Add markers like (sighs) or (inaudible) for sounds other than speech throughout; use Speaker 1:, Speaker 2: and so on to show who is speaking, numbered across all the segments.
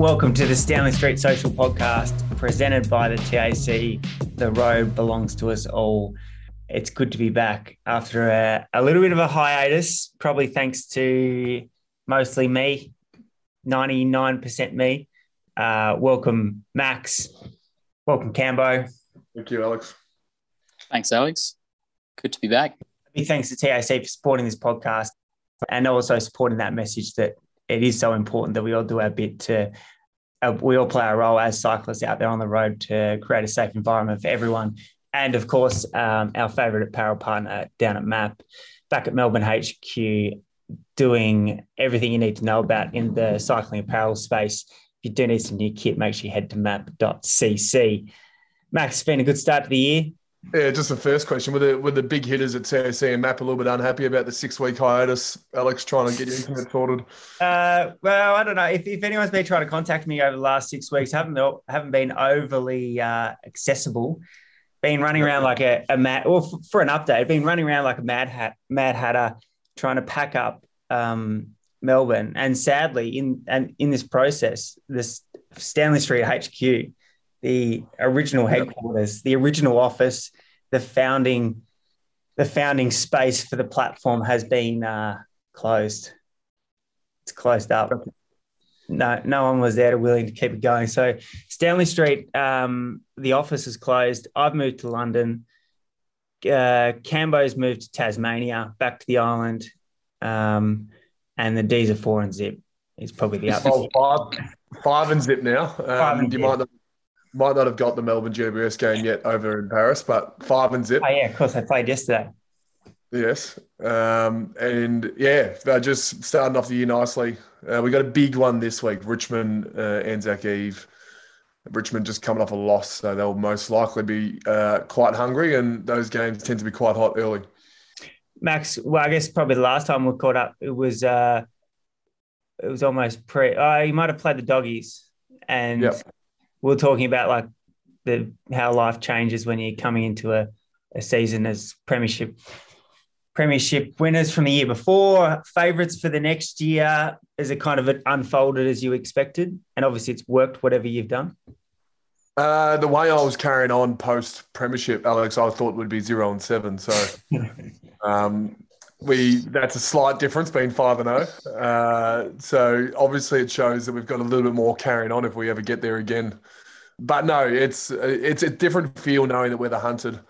Speaker 1: Welcome to the Stanley Street Social Podcast presented by the TAC. The road belongs to us all. It's good to be back after a, a little bit of a hiatus, probably thanks to mostly me, 99% me. Uh, welcome, Max. Welcome, Cambo.
Speaker 2: Thank you, Alex.
Speaker 3: Thanks, Alex. Good to be back.
Speaker 1: Big thanks to TAC for supporting this podcast and also supporting that message that it is so important that we all do our bit to uh, we all play a role as cyclists out there on the road to create a safe environment for everyone. And of course, um, our favourite apparel partner down at MAP, back at Melbourne HQ, doing everything you need to know about in the cycling apparel space. If you do need some new kit, make sure you head to map.cc. Max, it's been a good start to the year.
Speaker 2: Yeah, just the first question. Were the, were the big hitters at TAC and MAP a little bit unhappy about the six week hiatus? Alex trying to get your internet sorted?
Speaker 1: Uh, well, I don't know. If, if anyone's been trying to contact me over the last six weeks, haven't haven't been overly uh, accessible. Been running around like a, a mad, well, for an update, been running around like a mad hat, mad hatter, trying to pack up um, Melbourne. And sadly, in and in this process, this Stanley Street HQ the original headquarters, the original office, the founding, the founding space for the platform has been uh, closed. It's closed up. No, no one was there to willing to keep it going. So Stanley Street, um, the office is closed. I've moved to London. Uh, Cambo's moved to Tasmania, back to the island, um, and the D's are four and zip. Is probably the
Speaker 2: other. five, five and zip now. Um, you zip. might not might not have got the Melbourne GWS game yet over in Paris, but five and zip.
Speaker 1: Oh yeah, of course. I played yesterday.
Speaker 2: Yes, um, and yeah, they're just starting off the year nicely. Uh, we got a big one this week: Richmond, uh, Anzac Eve. Richmond just coming off a loss, so they'll most likely be uh, quite hungry, and those games tend to be quite hot early.
Speaker 1: Max, well, I guess probably the last time we caught up, it was uh, it was almost pre. Oh, you might have played the doggies, and yep we are talking about like the how life changes when you're coming into a, a season as premiership premiership winners from the year before, favourites for the next year. Is it kind of unfolded as you expected? And obviously, it's worked. Whatever you've done.
Speaker 2: Uh, the way I was carrying on post premiership, Alex, I thought would be zero and seven. So, (laughs) um, we that's a slight difference being five and zero. Oh. Uh, so obviously it shows that we've got a little bit more carrying on if we ever get there again. But no, it's it's a different feel knowing that we're the hunted.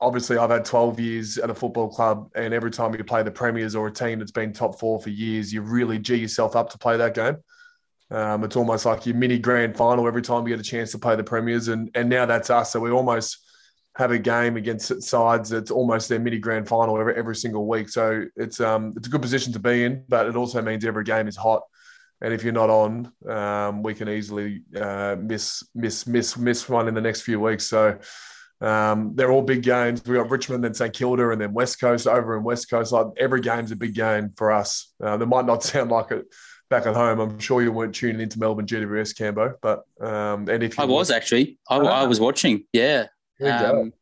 Speaker 2: Obviously, I've had 12 years at a football club, and every time you play the premiers or a team that's been top four for years, you really g yourself up to play that game. Um, it's almost like your mini grand final every time you get a chance to play the premiers, and and now that's us. So we almost have a game against sides that's almost their mini grand final every, every single week. So it's um it's a good position to be in, but it also means every game is hot. And if you're not on, um, we can easily uh, miss miss miss miss one in the next few weeks. So um, they're all big games. We got Richmond, then St Kilda, and then West Coast over in West Coast. Like every game's a big game for us. Uh, that might not (laughs) sound like it back at home. I'm sure you weren't tuning into Melbourne GWS Cambo, but um, and if
Speaker 3: I was actually, I, I was watching. Yeah, um,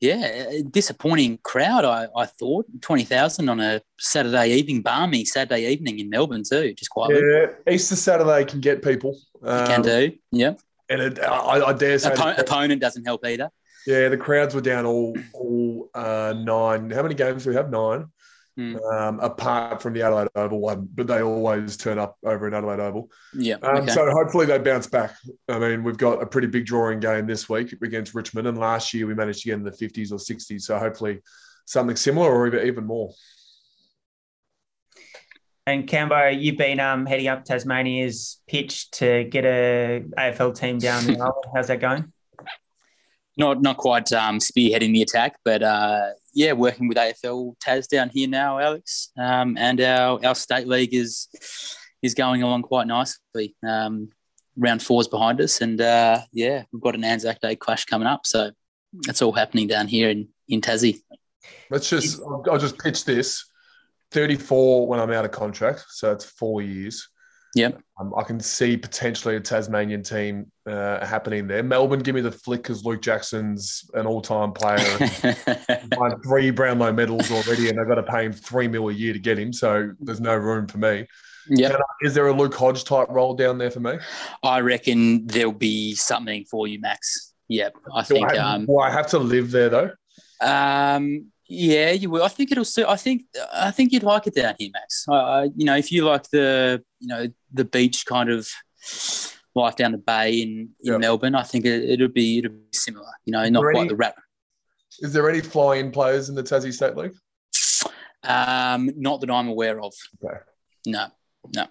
Speaker 3: yeah, disappointing crowd. I, I thought twenty thousand on a Saturday evening, balmy Saturday evening in Melbourne too. Just quite
Speaker 2: yeah. Easter Saturday can get people.
Speaker 3: Um, can do. Yeah,
Speaker 2: and it, I, I, dare say
Speaker 3: Oppo- opponent doesn't help either.
Speaker 2: Yeah, the crowds were down all all uh, nine. How many games do we have? Nine mm. um, apart from the Adelaide Oval one, but they always turn up over in Adelaide Oval.
Speaker 3: Yeah.
Speaker 2: Um, okay. So hopefully they bounce back. I mean, we've got a pretty big drawing game this week against Richmond, and last year we managed to get in the 50s or 60s. So hopefully something similar or even more.
Speaker 1: And Cambo, you've been um, heading up Tasmania's pitch to get a AFL team down there. (laughs) How's that going?
Speaker 3: Not not quite um, spearheading the attack, but uh, yeah, working with AFL Tas down here now, Alex, um, and our our state league is is going along quite nicely. Um, round four's behind us, and uh, yeah, we've got an Anzac Day clash coming up, so that's all happening down here in in Tassie.
Speaker 2: Let's just I'll just pitch this: thirty four when I'm out of contract, so it's four years.
Speaker 3: Yep.
Speaker 2: Um, I can see potentially a Tasmanian team uh, happening there. Melbourne, give me the flick because Luke Jackson's an all-time player. (laughs) won three Brownlow medals already, and they've got to pay him three mil a year to get him. So there's no room for me.
Speaker 3: yeah.
Speaker 2: Is there a Luke Hodge type role down there for me?
Speaker 3: I reckon there'll be something for you, Max. Yep. I
Speaker 2: Do
Speaker 3: think
Speaker 2: I, have,
Speaker 3: um,
Speaker 2: will I have to live there though?
Speaker 3: Um, yeah, you will. I think it'll. suit- I think. I think you'd like it down here, Max. I, I, you know, if you like the, you know, the beach kind of life down the bay in, in
Speaker 2: Yep.
Speaker 3: Melbourne, I think it, it'll be it'll be similar. You know, not quite
Speaker 2: any-
Speaker 3: the rap.
Speaker 2: Is there any fly-in players in the Tassie State League?
Speaker 3: Um, not that I'm aware of.
Speaker 2: Okay.
Speaker 3: No, no.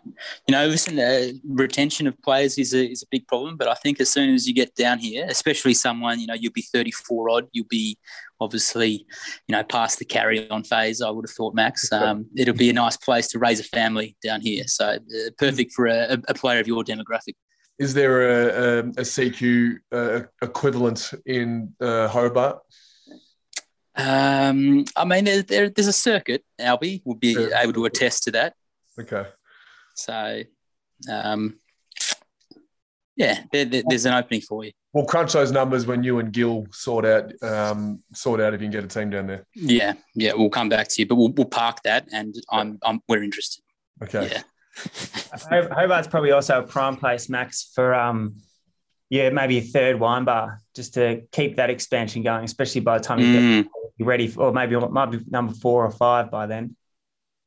Speaker 3: You know, listen, uh, retention of players is a, is a big problem, but I think as soon as you get down here, especially someone, you know, you'll be 34 odd, you'll be obviously, you know, past the carry on phase, I would have thought, Max. Um, it'll be a nice place to raise a family down here. So uh, perfect for a, a player of your demographic.
Speaker 2: Is there a, a, a CQ uh, equivalent in uh, Hobart?
Speaker 3: Um, I mean, there, there, there's a circuit. Albie would be able to attest to that.
Speaker 2: Okay.
Speaker 3: So, um, yeah, there, there, there's an opening for you.
Speaker 2: We'll crunch those numbers when you and Gil sort out um, sort out if you can get a team down there.
Speaker 3: Yeah, yeah, we'll come back to you, but we'll, we'll park that, and I'm, I'm we're interested.
Speaker 2: Okay.
Speaker 3: Yeah, (laughs)
Speaker 1: Hobart's probably also a prime place, Max, for um, yeah, maybe a third wine bar just to keep that expansion going, especially by the time you get
Speaker 3: Mm,
Speaker 1: you're ready, for, or maybe it might be number four or five by then.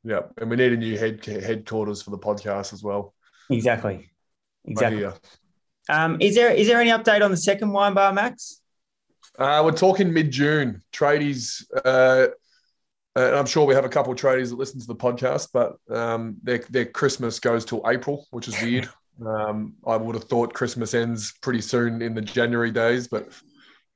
Speaker 2: Yeah, and we need a new head headquarters for the podcast as well.
Speaker 1: Exactly, exactly. Um, is there is there any update on the second wine bar, Max?
Speaker 2: Uh, we're talking mid June. Tradies, uh, uh, I'm sure we have a couple of tradies that listen to the podcast, but um, their, their Christmas goes till April, which is weird. (laughs) Um, I would have thought Christmas ends pretty soon in the January days, but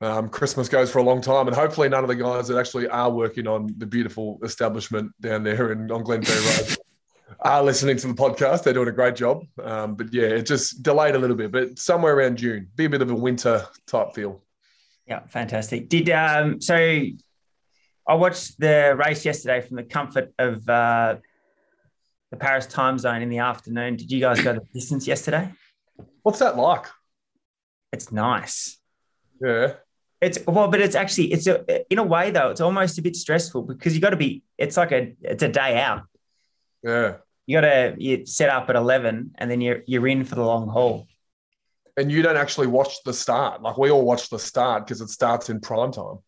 Speaker 2: um, Christmas goes for a long time. And hopefully, none of the guys that actually are working on the beautiful establishment down there in, on Glenferrie Road (laughs) are listening to the podcast. They're doing a great job. Um, but yeah, it just delayed a little bit, but somewhere around June, be a bit of a winter type feel.
Speaker 1: Yeah, fantastic. Did um so I watched the race yesterday from the comfort of uh, the Paris time zone in the afternoon. Did you guys go the distance yesterday?
Speaker 2: What's that like?
Speaker 1: It's nice.
Speaker 2: Yeah.
Speaker 1: It's well, but it's actually it's a, in a way though it's almost a bit stressful because you got to be. It's like a it's a day out.
Speaker 2: Yeah.
Speaker 1: You got to you set up at eleven and then you're you're in for the long haul.
Speaker 2: And you don't actually watch the start. Like we all watch the start because it starts in prime time.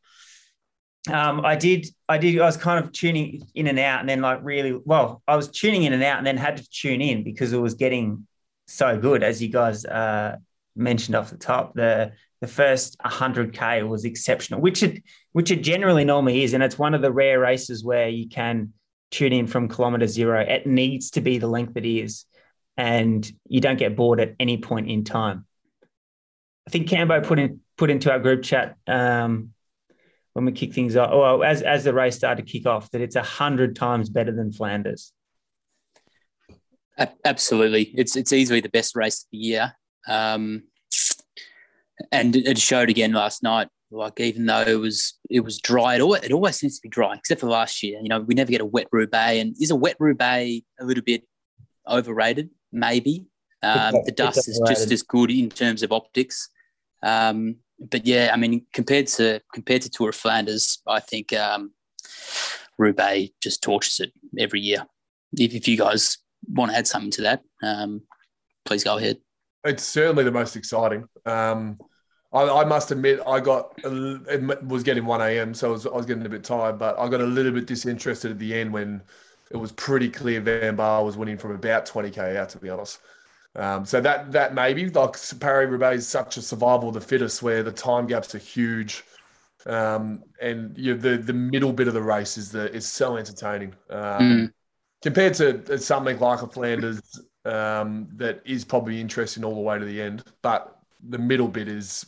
Speaker 1: Um, I did, I did, I was kind of tuning in and out, and then like really, well, I was tuning in and out, and then had to tune in because it was getting so good, as you guys uh, mentioned off the top. The the first 100k was exceptional, which it which it generally normally is, and it's one of the rare races where you can tune in from kilometer zero. It needs to be the length it is, and you don't get bored at any point in time. I think Cambo put in put into our group chat. Um, when we kick things off, well, as as the race started to kick off, that it's a hundred times better than Flanders.
Speaker 3: Absolutely, it's it's easily the best race of the year, um, and it it showed again last night. Like even though it was it was dry, it always, it always seems to be dry, except for last year. You know, we never get a wet Roubaix, and is a wet Roubaix a little bit overrated? Maybe um, the dust is just as good in terms of optics. Um, but yeah, I mean, compared to compared to Tour of Flanders, I think um, Roubaix just torches it every year. If, if you guys want to add something to that, um, please go ahead.
Speaker 2: It's certainly the most exciting. Um, I, I must admit, I got it was getting one a.m., so I was, I was getting a bit tired, but I got a little bit disinterested at the end when it was pretty clear Van Baarle was winning from about twenty k out. To be honest, um, so that that maybe like Paris Roubaix is such a survival of the fittest, where the time gaps are huge. Um, and you the the middle bit of the race is the is so entertaining. Um,
Speaker 3: Mm.
Speaker 2: compared to something like a Flanders um, that is probably interesting all the way to the end, but the middle bit is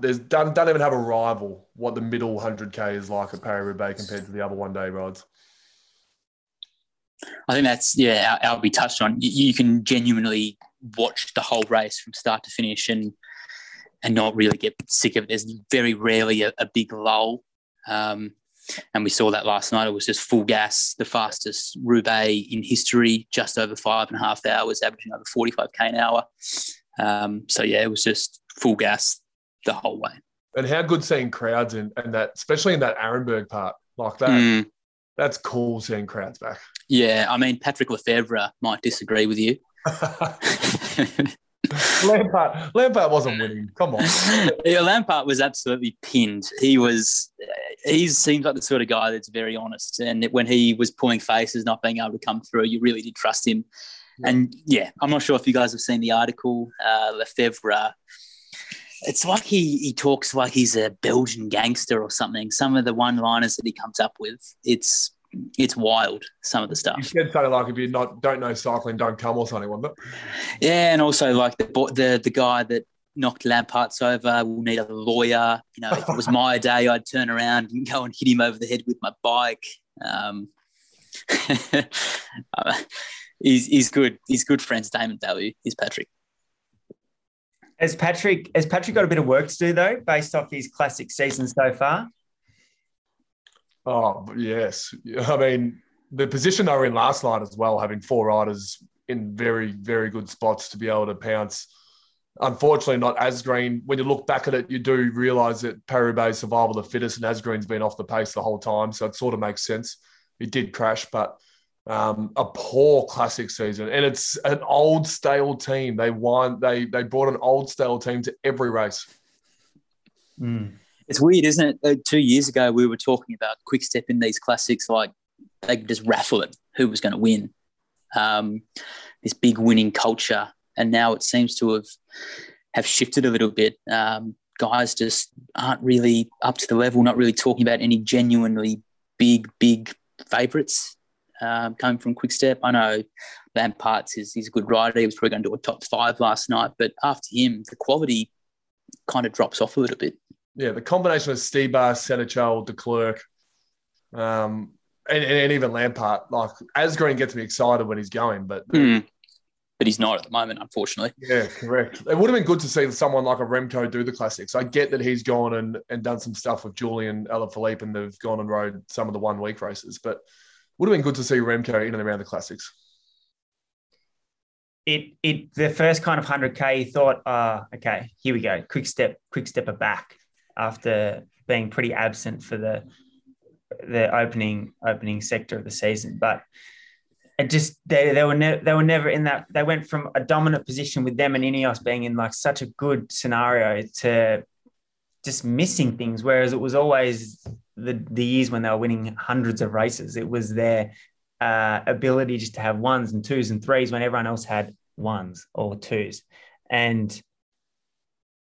Speaker 2: there's don't, don't even have a rival what the middle 100k is like at Paris Roubaix compared to the other one day rides.
Speaker 3: I think that's yeah. Al- Albie touched on. You, you can genuinely watch the whole race from start to finish and and not really get sick of it. There's very rarely a, a big lull. Um, and we saw that last night. It was just full gas, the fastest Roubaix in history, just over five and a half hours, averaging over 45k an hour. Um, so yeah, it was just full gas the whole way.
Speaker 2: And how good seeing crowds in and that, especially in that Arenberg part like that.
Speaker 3: Mm,
Speaker 2: That's cool seeing crowds back.
Speaker 3: yeah, I mean Patrick Lefevre might disagree with you. (laughs) (laughs)
Speaker 2: Lampaert, Lampaert wasn't winning. Come on. (laughs)
Speaker 3: yeah, Lampaert was absolutely pinned. He was. He seems like the sort of guy that's very honest, and when he was pulling faces, not being able to come through, you really did trust him.
Speaker 2: Yeah.
Speaker 3: And yeah, I'm not sure if you guys have seen the article. Uh, Lefevre. It's like he he talks like he's a Belgian gangster or something. Some of the one-liners that he comes up with, it's it's wild. Some of the
Speaker 2: You
Speaker 3: stuff.
Speaker 2: said something like if you not don't know cycling, don't come or something, wasn't it?
Speaker 3: Yeah, and also like the the the guy that knocked Lampaert's over will need a lawyer. You know, if it was my day, I'd turn around and go and hit him over the head with my bike. Um, (laughs) uh, he's he's good. He's good for entertainment value. He's Patrick.
Speaker 1: Has Patrick has Patrick got a bit of work to do though, based off his classic season so far?
Speaker 2: Oh yes. I mean, the position they were in last night as well, having four riders in very, very good spots to be able to pounce. Unfortunately, not as green. When you look back at it, you do realise that Paris survival the fittest, and Asgreen's been off the pace the whole time, so it sort of makes sense. It did crash, but um, a poor classic season, and it's an old stale team. They won. They they brought an old stale team to every race.
Speaker 3: It's weird, isn't it? Uh, two years ago, we were talking about quick step in these classics, like they could just raffle it who was going to win. Um, this big winning culture, and now it seems to have have shifted a little bit. Um, guys just aren't really up to the level, not really talking about any genuinely big, big favourites um, coming from Quickstep. I know Lampaert's is he's a good rider. He was probably going to do a top five last night, but after him, the quality kind of drops off a little bit.
Speaker 2: Yeah, the combination of Stybar, Senechal, Declercq, um, and, and even Lampaert. Like Asgreen gets me excited when he's going, but
Speaker 3: Hmm. But he's not at the moment, unfortunately.
Speaker 2: yeah, correct. It would have been good to see someone like a Remco do the classics. I get that he's gone and, and done some stuff with Julian Alaphilippe and they've gone and rode some of the one week races, but would have been good to see Remco in and around the classics.
Speaker 1: It it the first kind of hundred k, you thought, ah, okay, here we go, quick step, quick stepper back after being pretty absent for the the opening opening sector of the season, but. It just they, they were ne- they were never in that they went from a dominant position with them and Ineos being in like such a good scenario to just missing things whereas it was always the the years when they were winning hundreds of races it was their uh, ability just to have ones and twos and threes when everyone else had ones or twos and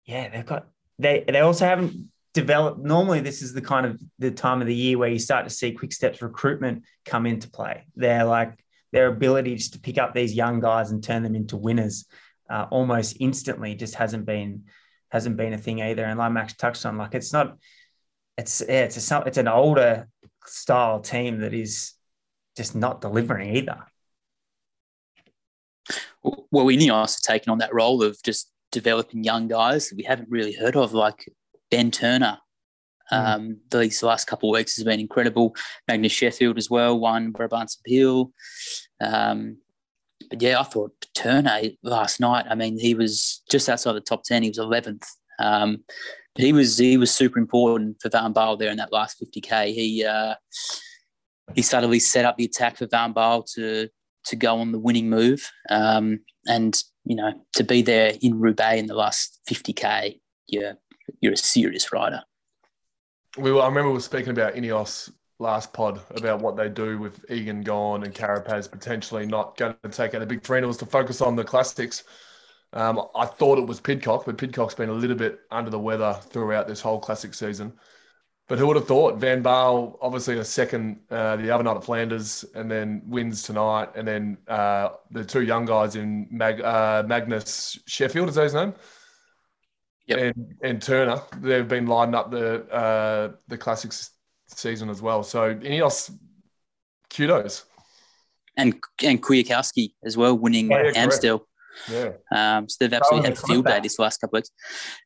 Speaker 1: yeah they've got they they also haven't developed normally this is the kind of the time of the year where you start to see quick steps recruitment come into play they're like their ability just to pick up these young guys and turn them into winners uh, almost instantly just hasn't been hasn't been a thing either. And like Max touched on, like it's not, it's yeah, it's a it's an older style team that is just not delivering either.
Speaker 3: Well, we Ineos have taken on that role of just developing young guys that we haven't really heard of, like Ben Turner. Um, these last couple of weeks has been incredible. Magnus Sheffield as well, won Brabantse Pijl. Um, but yeah, I thought Turner last night. I mean, he was just outside the top ten. He was eleventh. Um, he was he was super important for Van Baarle there in that last fifty k. He uh, he subtly set up the attack for Van Baarle to to go on the winning move. Um, and you know, to be there in Roubaix in the last fifty k, you're a serious rider.
Speaker 2: We were, I remember we were speaking about Ineos last pod about what they do with Egan gone and Carapaz potentially not going to take out the big three. And it was to focus on the classics. Um, I thought it was Pidcock, but Pidcock's been a little bit under the weather throughout this whole classic season. But who would have thought? Van Baarle, obviously a second uh, the other night at Flanders, and then wins tonight, and then uh, the two young guys in Mag, uh, Magnus Sheffield, is that his name?
Speaker 3: Yep.
Speaker 2: And and Turner, they've been lining up the uh, the classics season as well. So Ineos, kudos.
Speaker 3: And and Kwiatkowski as well, winning
Speaker 2: Oh, yeah.
Speaker 3: Amstel.
Speaker 2: Yeah,
Speaker 3: Um, so they've absolutely had
Speaker 1: a
Speaker 3: field day this last couple of weeks.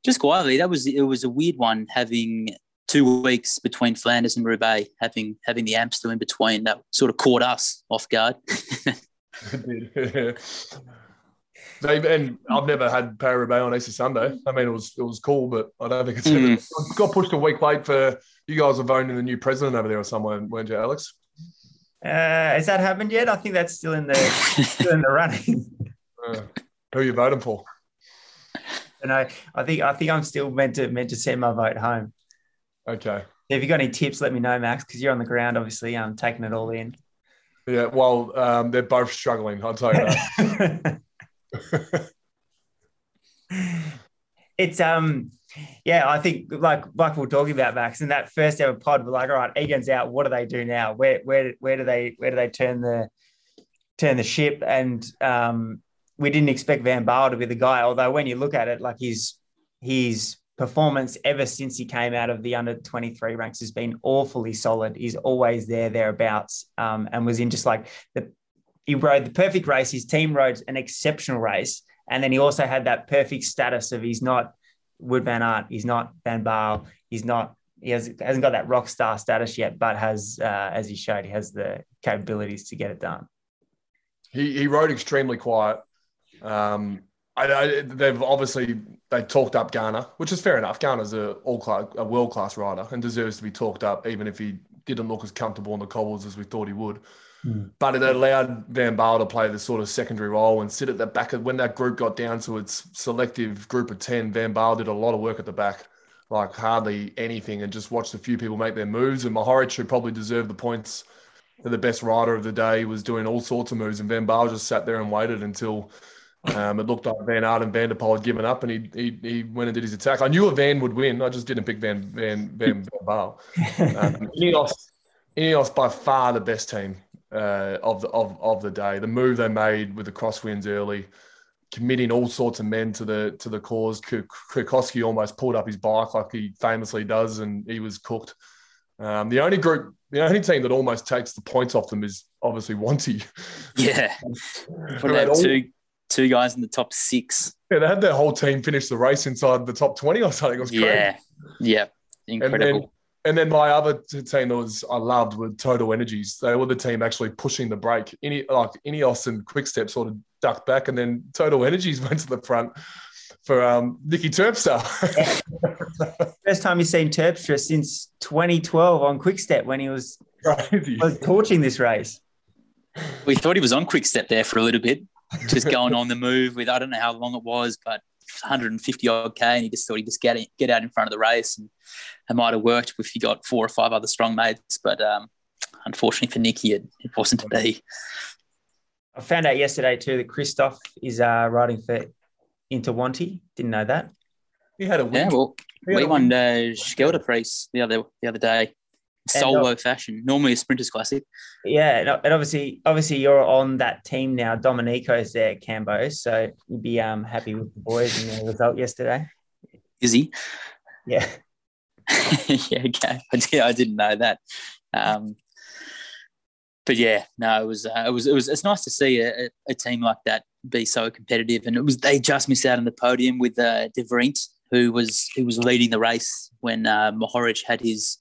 Speaker 3: Just quietly, that was it was a weird one having two weeks between Flanders and Roubaix, having having the Amstel in between, that sort of caught us off guard. (laughs)
Speaker 2: they, and I've never had Paris Roubaix on Easter Sunday. I mean, it was it was cool, but I don't think it's mm. it got pushed a week late for you guys are voting the new president over there or somewhere, weren't you, Alex?
Speaker 1: Uh, has that happened yet? I think that's still in the still in the running. (laughs)
Speaker 2: Uh, who are you voting for?
Speaker 1: And I, I think I think I'm still meant to meant to send my vote home.
Speaker 2: Okay.
Speaker 1: If you got any tips, let me know, Max, because you're on the ground. Obviously, I'm taking it all in.
Speaker 2: Yeah, well, um, they're both struggling. I'll tell you that. (laughs)
Speaker 1: it's um yeah, I think like like we are talking about Max in that first ever pod, we're like, all right, Egan's out. What do they do now? Where where where do they where do they turn the turn the ship? And um, we didn't expect Van Baarle to be the guy. Although when you look at it, like his his performance ever since he came out of the under 23 ranks has been awfully solid. He's always there, thereabouts, um, and was in just like the he rode the perfect race. His team rode an exceptional race. And then he also had that perfect status of he's not Wout Van Aert, he's not Van Baal, he's not he has, hasn't got that rock star status yet, but has, uh, as he showed, he has the capabilities to get it done.
Speaker 2: He, he rode extremely quiet. Um, I, I, they've obviously they talked up Ganna, which is fair enough. Ganna's a all class, a world class rider, and deserves to be talked up, even if he didn't look as comfortable on the cobbles as we thought he would. Mm. But it allowed Van Baarle to play the sort of secondary role and sit at the back. Of, when that group got down to its selective group of 10, Van Baarle did a lot of work at the back, like hardly anything, and just watched a few people make their moves. And Mohoric, who probably deserved the points for the best rider of the day, was doing all sorts of moves. And Van Baarle just sat there and waited until um, it looked like Van Aert and Van der Poel had given up, and he, he he went and did his attack. I knew a Van would win. I just didn't pick Van Van Van, Van Baarle. Um, (laughs) Ineos, Ineos by far the best team uh, of the of, of the day. The move they made with the crosswinds early, committing all sorts of men to the to the cause. Kwiatkowski almost pulled up his bike like he famously does, and he was cooked. Um, the only group, the only team that almost takes the points off them is obviously Wanty.
Speaker 3: Yeah, (laughs) put all, two two guys in the top six.
Speaker 2: Yeah, they had their whole team finish the race inside the top twenty or something. It was crazy.
Speaker 3: Yeah, yeah, incredible.
Speaker 2: And then my other team that was I loved were Total Energies. They were the team actually pushing the brake. Any like Ineos and Quickstep sort of ducked back, and then Total Energies (laughs) went to the front for um, Niki Terpstra. (laughs)
Speaker 1: First time you've seen Terpstra since 2012 on Quickstep when he was, was torching this race.
Speaker 3: We thought he was on Quickstep there for a little bit, just going on (laughs) the move with I don't know how long it was, but 150 odd K and he just thought he'd just get, get out in front of the race. And it might have worked if he got four or five other strong mates. But um, unfortunately for Nicky, it, it, wasn't to be.
Speaker 1: I found out yesterday too that Kristoff is uh, riding for Interwanty. Didn't know that.
Speaker 2: He had a win.
Speaker 3: Yeah, well, we won uh, Scheldeprijs the other the other day solo and, fashion. Normally a sprinters classic.
Speaker 1: Yeah, and obviously, obviously you're on that team now. Domenico's there, Cambo, so you'd be um happy with the boys and the result yesterday.
Speaker 3: Is he?
Speaker 1: Yeah. (laughs)
Speaker 3: yeah. Okay. I, did, I didn't know that. Um, but yeah, no, it was uh, it was it was it's nice to see a, a, team like that be so competitive, and it was they just missed out on the podium with uh, Devriendt, who was who was leading the race when uh, Mohoric had his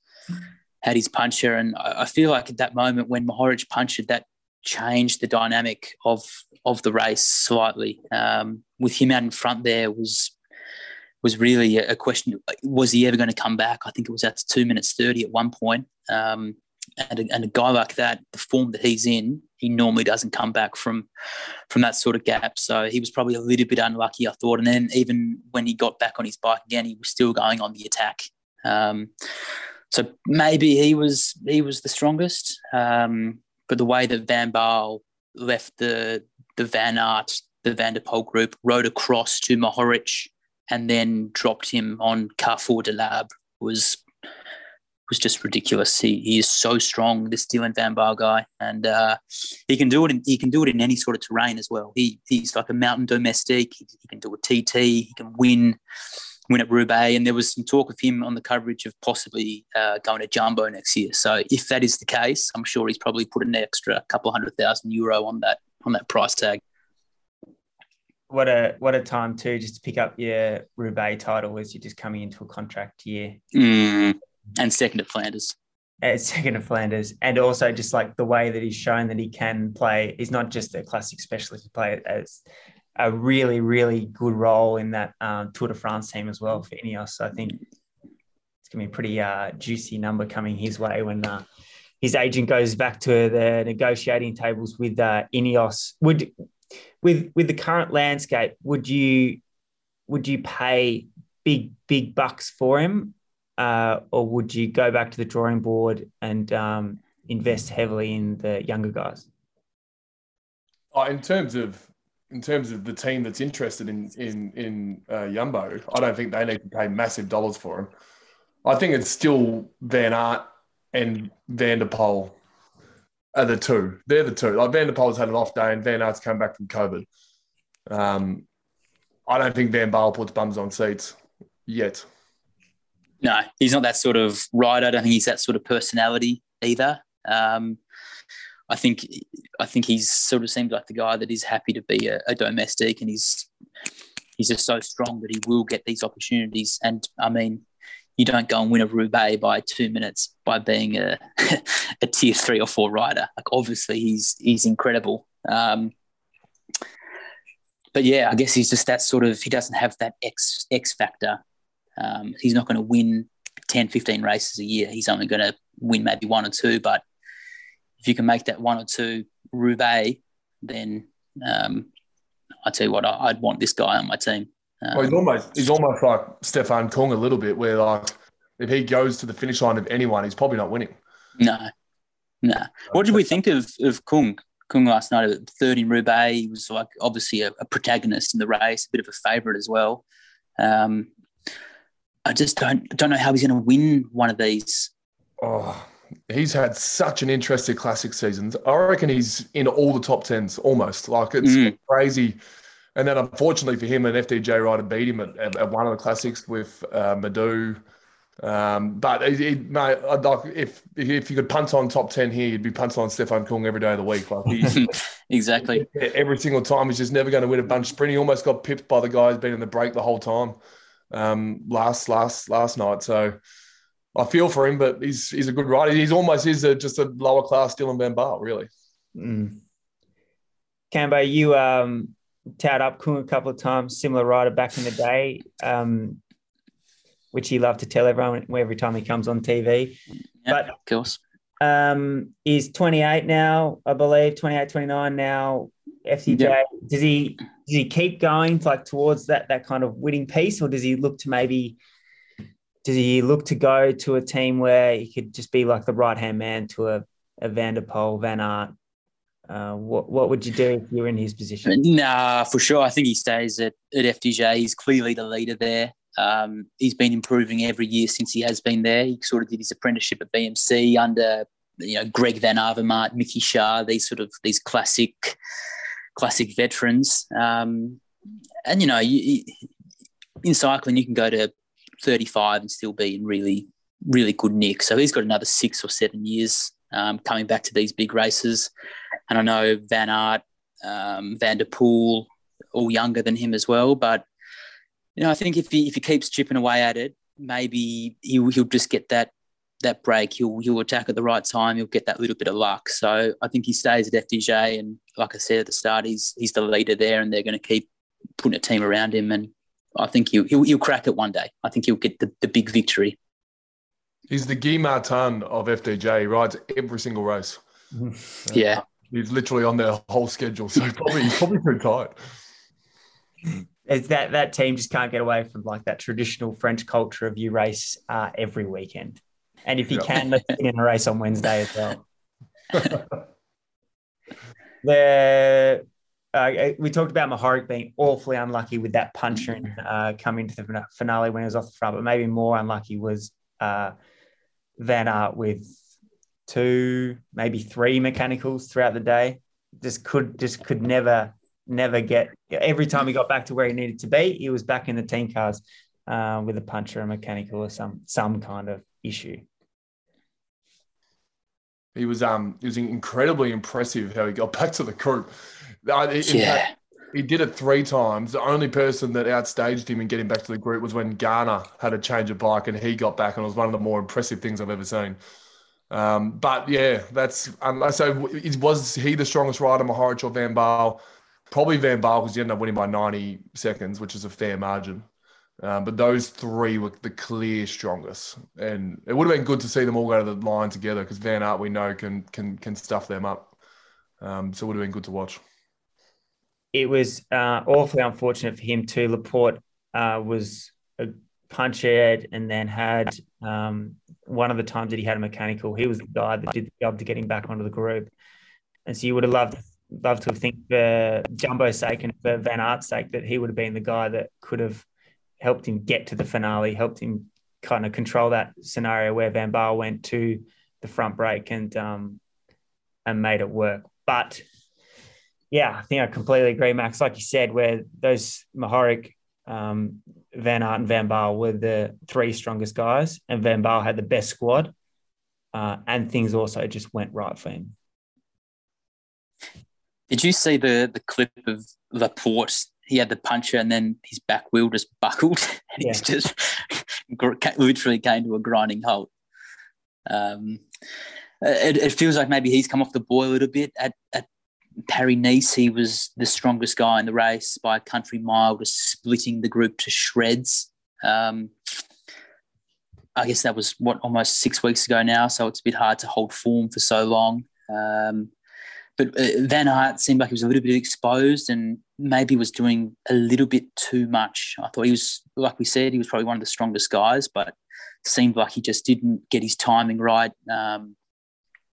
Speaker 3: had his puncher. And I feel like at that moment when Mohoric punched, that changed the dynamic of of the race slightly. Um, with him out in front there was was really a question: was he ever going to come back? I think it was at two minutes thirty at one point. Um, and, a, and a guy like that, the form that he's in, he normally doesn't come back from from that sort of gap. So he was probably a little bit unlucky, I thought. And then even when he got back on his bike again, he was still going on the attack. Um, so maybe he was he was the strongest. Um, but the way that Van Baarle left the the Van Aert, the Van der Poel group, rode across to Mohoric and then dropped him on Carrefour de l'Arbre was was just ridiculous. He, he is so strong, this Dylan Van Baarle guy, and uh, he can do it. In, he can do it in any sort of terrain as well. He he's like a mountain domestique. He, he can do a TT. He can win win at Roubaix, and there was some talk of him on the coverage of possibly uh, going to Jumbo next year. So if that is the case, I'm sure he's probably put an extra couple hundred thousand euro on that on that price tag.
Speaker 1: What a what a time too, just to pick up your Roubaix title as you're just coming into a contract year.
Speaker 3: Mm, and second at Flanders.
Speaker 1: Uh, second at Flanders, and also just like the way that he's shown that he can play. He's not just a classic specialist; player as a really, really good role in that um, Tour de France team as well for Ineos. So I think it's gonna be a pretty uh, juicy number coming his way when uh, his agent goes back to the negotiating tables with uh, Ineos. Would with with the current landscape, would you would you pay big big bucks for him, uh, or would you go back to the drawing board and um, invest heavily in the younger guys?
Speaker 2: Oh, in terms of in terms of the team that's interested in in in uh, Jumbo, I don't think they need to pay massive dollars for him. I think it's still Van Aert and Van der Poel are the two. They're the two. Like Van der Poel's had an off day, and Van Aert's come back from COVID. Um, I don't think Van Baarle puts bums on seats yet.
Speaker 3: No, he's not that sort of rider. I don't think he's that sort of personality either. Um, I think I think he's sort of seems like the guy that is happy to be a, a, domestic, and he's he's just so strong that he will get these opportunities. And I mean, you don't go and win a Roubaix by two minutes by being a, (laughs) a tier three or four rider. Like obviously he's he's incredible. Um, but yeah, I guess he's just that sort of he doesn't have that X X factor. Um, he's not going to win 10, 15 races a year. He's only going to win maybe one or two. But if you can make that one or two Roubaix, then um, I tell you what, I, would want this guy on my team.
Speaker 2: Um, well, he's almost he's almost like Stefan Kung a little bit, where like if he goes to the finish line of anyone, he's probably not winning.
Speaker 3: No, no. What did we think of of Kung? Kung last night at third in Roubaix, he was like obviously a, a protagonist in the race, a bit of a favourite as well. Um, I just don't don't know how he's going to win one of these.
Speaker 2: Oh, he's had such an interesting classic seasons. I reckon he's in all the top tens almost. Like it's mm. crazy and then unfortunately for him, an FDJ rider beat him at, at, at one of the classics with uh, Madou. Um, but it, it, mate, like if if you could punt on top ten here, you'd be punting on Stefan Kung every day of the week. Like (laughs)
Speaker 3: exactly (laughs)
Speaker 2: every single time, he's just never going to win a bunch sprint. He almost got pipped by the guy who's been in the break the whole time um, last last last night. So I feel for him, but he's he's a good rider. He's almost is a, just a lower class Dylan Van Baarle, really.
Speaker 1: Mm. Cambo, you um towed up Kung a couple of times, similar rider back in the day, um, which he loved to tell everyone every time he comes on TV.
Speaker 3: but of course.
Speaker 1: Um, he's 28 now, I believe, 28, 29 now. FDJ, yeah. does he does he keep going like towards that that kind of winning piece, or does he look to maybe does he look to go to a team where he could just be like the right hand man to a, a Van der Van Aert, uh, what what would you do if you were in his position?
Speaker 3: Nah, for sure. I think he stays at, at FDJ. He's clearly the leader there. Um, he's been improving every year since he has been there. He sort of did his apprenticeship at BMC under you know Greg Van Avermaet, Mickey Schaar, these sort of these classic classic veterans. Um, and you know, you, in cycling, you can go to 35 and still be in really really good nick. So he's got another six or seven years um, coming back to these big races. And I know Van Aert, um, Van der Poel, all younger than him as well. But you know, I think if he if he keeps chipping away at it, maybe he'll he'll just get that that break. He'll he'll attack at the right time. He'll get that little bit of luck. So I think he stays at FDJ, and like I said at the start, he's he's the leader there, and they're going to keep putting a team around him. And I think he'll he'll, he'll crack it one day. I think he'll get the, the big victory.
Speaker 2: He's the Guy Martin of FDJ. He rides every single race. (laughs)
Speaker 3: yeah.
Speaker 2: He's literally on their whole schedule, so probably he's probably pretty tight.
Speaker 1: Is that that team just can't get away from like that traditional French culture of you race uh, every weekend, and if you yeah. can, let's in a race on Wednesday as well. (laughs) the uh, we talked about Mohoric being awfully unlucky with that puncher and uh, coming to the finale when he was off the front, but maybe more unlucky was uh, Van Aert with two, maybe three mechanicals throughout the day. Just could just could never never get. Every time he got back to where he needed to be, he was back in the team cars uh, with a puncher, a mechanical, or some some kind of issue.
Speaker 2: He was um he was incredibly impressive how he got back to the group.
Speaker 3: Yeah. Fact,
Speaker 2: he did it three times. The only person that outstaged him in getting back to the group was when Ganna had a change of bike and he got back, and it was one of the more impressive things I've ever seen. Um, but yeah, that's um, so. Was he the strongest rider, Mohoric or Van Baarle? Probably Van Baarle because he ended up winning by 90 seconds, which is a fair margin. Um, but those three were the clear strongest, and it would have been good to see them all go to the line together because Van Aert we know can can can stuff them up. Um, so it would have been good to watch.
Speaker 1: It was uh, awfully unfortunate for him too. Laporte uh, was head and then had um, one of the times that he had a mechanical. He was the guy that did the job to get him back onto the group, and so you would have loved loved to have think for Jumbo's sake and for Van Aert's sake that he would have been the guy that could have helped him get to the finale, helped him kind of control that scenario where Van Baarle went to the front brake and um, and made it work. But yeah, I think I completely agree, Max. Like you said, where those Mohoric, um, Van Aert, and Van Baarle were the three strongest guys, and Van Baarle had the best squad, uh, and things also just went right for him.
Speaker 3: Did you see the the clip of Laporte? He had the puncher, and then his back wheel just (laughs) buckled, and yeah. he's just literally came to a grinding halt. Um, it, it, feels like maybe he's come off the boil a little bit. At, at Nice, he was the strongest guy in the race by a country mile, was splitting the group to shreds. Um, I guess that was what almost six weeks ago now, so it's a bit hard to hold form for so long. Um, but uh, Van Aert seemed like he was a little bit exposed and maybe was doing a little bit too much. I thought he was, like we said, he was probably one of the strongest guys, but seemed like he just didn't get his timing right, um,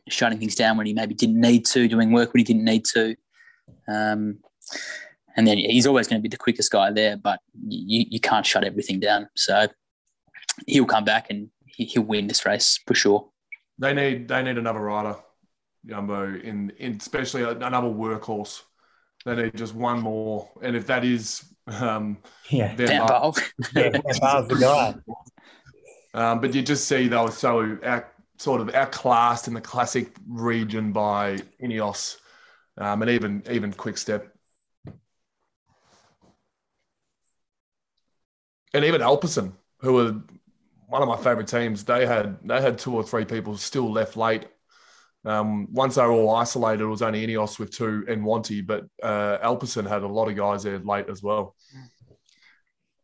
Speaker 3: shutting things down when he maybe didn't need to, doing work when he didn't need to. Um, and then he's always going to be the quickest guy there, but you, you can't shut everything down. So he'll come back and he'll win this race for sure.
Speaker 2: They need they need another rider. Jumbo in, in especially another workhorse. They need just one more, and if that is um,
Speaker 1: yeah,
Speaker 3: Van Baarle.
Speaker 1: yeah, the guy. (laughs)
Speaker 2: Um, but you just see they were so out, sort of outclassed in the classic region by Ineos, um, and even even Quick Step, and even Alpecin, who were one of my favorite teams. They had they had two or three people still left late um, once they were all isolated, it was only Ineos with two and Wanty, but uh, had a lot of guys there late as well.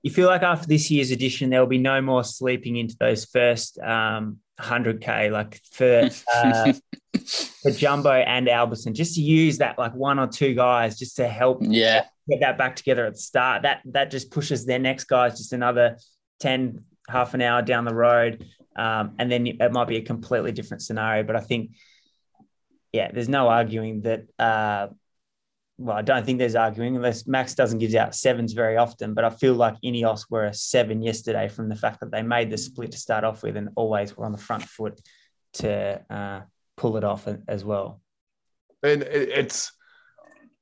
Speaker 1: You feel like after this year's edition, there will be no more sleeping into those first um, 100k, like for uh, (laughs) for Jumbo and Alpecin, just to use that like one or two guys just to help
Speaker 3: yeah
Speaker 1: get that back together at the start. That that just pushes their next guys just another 10, half an hour down the road. Um, and then it might be a completely different scenario. But I think yeah, there's no arguing that. Uh, well, I don't think there's arguing unless Max doesn't give out sevens very often. But I feel like Ineos were a seven yesterday from the fact that they made the split to start off with and always were on the front foot to uh, pull it off as well.
Speaker 2: And it's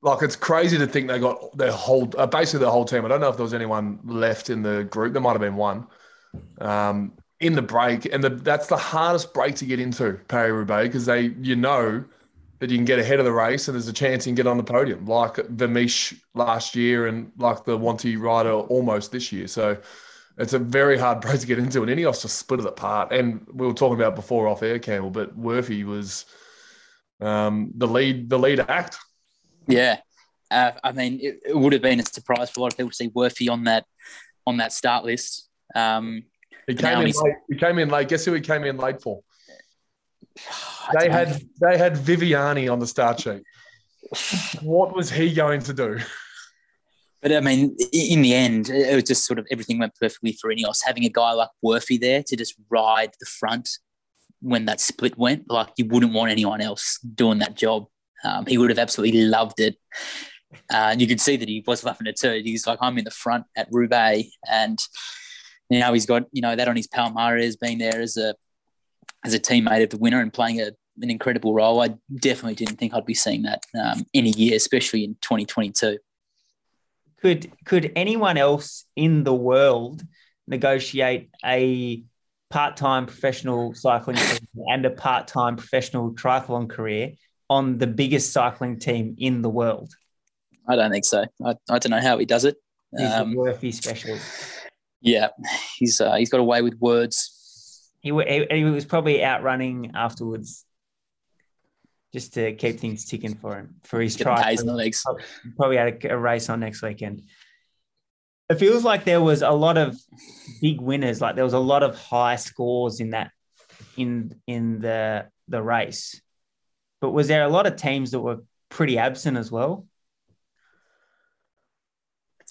Speaker 2: like it's crazy to think they got their whole uh, basically the whole team. I don't know if there was anyone left in the group. There might have been one. Um, in the break, and the, that's the hardest break to get into, Paris Roubaix, because they, you know, that you can get ahead of the race and there's a chance you can get on the podium, like Vermeersch last year and like the Wanty rider almost this year. So it's a very hard (laughs) break to get into, and Ineos just split it apart. And we were talking about before off air, Campbell, but Worthy was um, the lead, the lead act.
Speaker 3: Yeah, uh, I mean, it, it, would have been a surprise for a lot of people to see Worthy on that on that start list. Um,
Speaker 2: he came in late. He came in late. Guess who he came in late for? (sighs) They had they had Viviani on the start sheet. (sighs) what was he going to do?
Speaker 3: But I mean, in the end, it was just sort of everything went perfectly for Ineos. Having a guy like Worthy there to just ride the front when that split went, like you wouldn't want anyone else doing that job. Um, he would have absolutely loved it. Uh, and you could see that he was loving it too. He's like, I'm in the front at Roubaix, and you now he's got you know that on his Palmares, being there as a as a teammate of the winner and playing a, an incredible role. I definitely didn't think I'd be seeing that um, in a year, especially in 2022.
Speaker 1: Could could anyone else in the world negotiate a part-time professional cycling and a part-time professional triathlon career on the biggest cycling team in the world?
Speaker 3: I don't think so. I, I don't know how he does it.
Speaker 1: He's
Speaker 3: Um,
Speaker 1: Murphy special.
Speaker 3: yeah, he's uh, he's got a way with words.
Speaker 1: He, he, he was probably out running afterwards just to keep things ticking for him for his
Speaker 3: Get
Speaker 1: try.
Speaker 3: K's in the legs.
Speaker 1: Probably had a, a race on next weekend. It feels like there was a lot of big winners. Like there was a lot of high scores in that in in the the race. But was there a lot of teams that were pretty absent as well?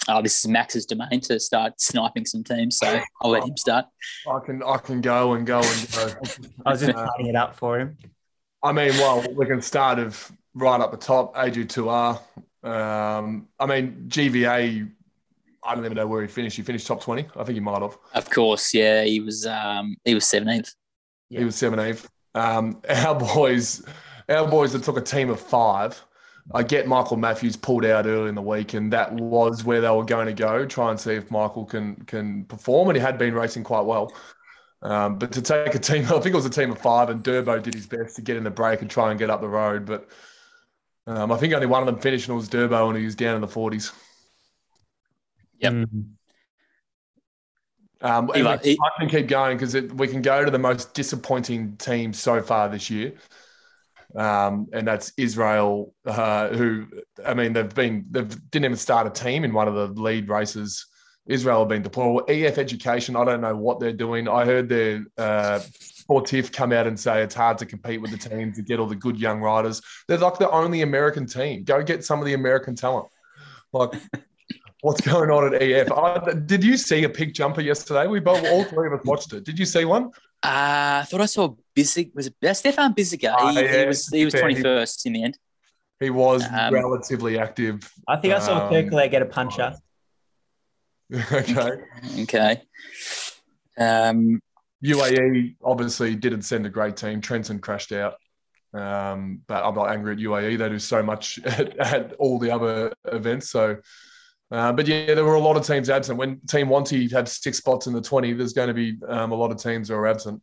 Speaker 3: Oh, this is Max's domain to start sniping some teams, so I'll let him start.
Speaker 2: I can I can go and go and go.
Speaker 1: I was just
Speaker 2: Uh,
Speaker 1: it up for him.
Speaker 2: I mean, well, we can start of right up the top. AG2R. Um, I mean, GVA. I don't even know where he finished. He finished top twenty. I think he might have.
Speaker 3: Of course, yeah, he was um, he was seventeenth.
Speaker 1: Yeah.
Speaker 2: He was seventeenth. Um, (laughs) our boys, our boys that took a team of five. I get Michael Matthews pulled out early in the week, and that was where they were going to go. Try and see if Michael can can perform, and he had been racing quite well. Um, but to take a team, (laughs) I think it was a team of five, and Durbo did his best to get in the break and try and get up the road. But um, I think only one of them finished, and it was Durbo, and he was down in the forties.
Speaker 3: Yep.
Speaker 1: Mm.
Speaker 2: Um,
Speaker 3: He he-
Speaker 2: I can keep going because we can go to the most disappointing team so far this year, um, and that's Israel. Uh, who, I mean, they've been they didn't even start a team in one of the lead races. Israel have been deplorable. EF Education, I don't know what they're doing. I heard their uh, Sportif come out and say it's hard to compete with the team to get all the good young riders. They're like the only American team. Go get some of the American talent. Like, (laughs) what's going on at EF? I, did you see a pig jumper yesterday? We both, all three of us watched it. Did you see one?
Speaker 3: Uh, I thought I saw Bizig. Was it that's Stefan Bissegger?
Speaker 2: Ah,
Speaker 3: he, he
Speaker 2: yeah,
Speaker 3: was he was
Speaker 2: fair.
Speaker 3: twenty first in the end.
Speaker 2: He was
Speaker 3: Um,
Speaker 2: relatively active.
Speaker 1: I think I saw
Speaker 2: Um,
Speaker 1: Kirkler get a puncher. (laughs)
Speaker 2: okay.
Speaker 3: Okay. Um,
Speaker 2: UAE obviously didn't send a great team. Trentin crashed out. Um, but I'm not angry at UAE. They do so much (laughs) at, at all the other events. So, uh, but yeah, there were a lot of teams absent. When Team Wanty had six spots in the 20, there's going to be um, a lot of teams that are absent.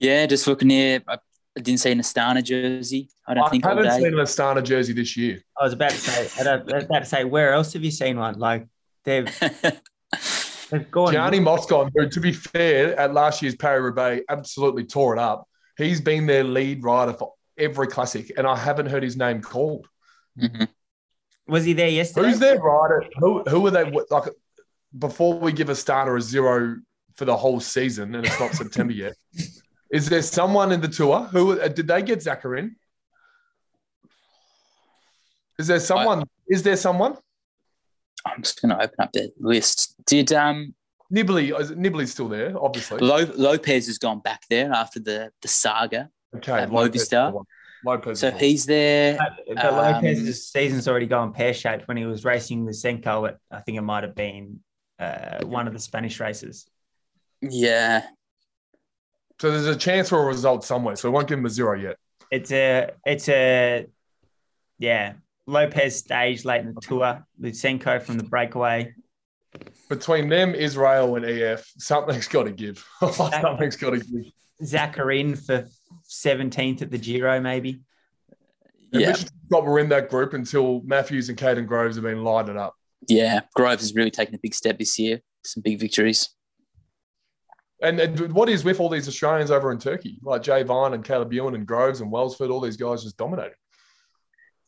Speaker 3: yeah, just looking here, I, I didn't see an Astana jersey. I don't
Speaker 2: I
Speaker 3: think I
Speaker 2: haven't
Speaker 3: day.
Speaker 2: seen an Astana jersey this year.
Speaker 1: I was about to say, I don't- I was about to say, where else have you seen one? Like they've (laughs) they've gone.
Speaker 2: Gianni Moscon, who, to be fair, at last year's Paris Roubaix, absolutely tore it up. He's been their lead rider for every classic, and I haven't heard his name called.
Speaker 3: Mhm.
Speaker 1: Was he there yesterday?
Speaker 2: Who's their rider? Who who are they? Like before we give a starter a zero for the whole season, and it's not (laughs) September yet. Is there someone in the tour who uh, did they get Zakarin? Is there someone? is there someone?
Speaker 3: I'm just going to open up their list. Did um
Speaker 2: Nibali, is it- Nibali's still there, obviously.
Speaker 3: Lo- Lopez has gone back there after the the saga,
Speaker 2: Okay,
Speaker 3: at
Speaker 2: Lopez
Speaker 3: Movistar.
Speaker 2: The one. Lopez.
Speaker 3: so
Speaker 2: is the one.
Speaker 3: he's there.
Speaker 1: But but Lopez's
Speaker 3: Um,
Speaker 1: season's already gone pear shaped when he was racing with Senko at I think it might have been uh, one of the Spanish races.
Speaker 3: Yeah,
Speaker 2: So there's a chance for a result somewhere. So we won't give him a zero yet.
Speaker 1: It's a it's a yeah. Lopez stage late in the tour. Lutsenko from the breakaway.
Speaker 2: Between them, Israel and EF, something's got to give. (laughs) something's got to give.
Speaker 1: Zakarin for 17th at the Giro, maybe.
Speaker 3: Yeah,
Speaker 2: we should stop we're in that group until Matthews and Kaden Groves have been lining up.
Speaker 3: yeah. Groves has really taken a big step this year. Some big victories.
Speaker 2: And, and what is with all these Australians over in Turkey, like Jay Vine and Caleb Ewan and Groves and Welsford, all these guys just dominating.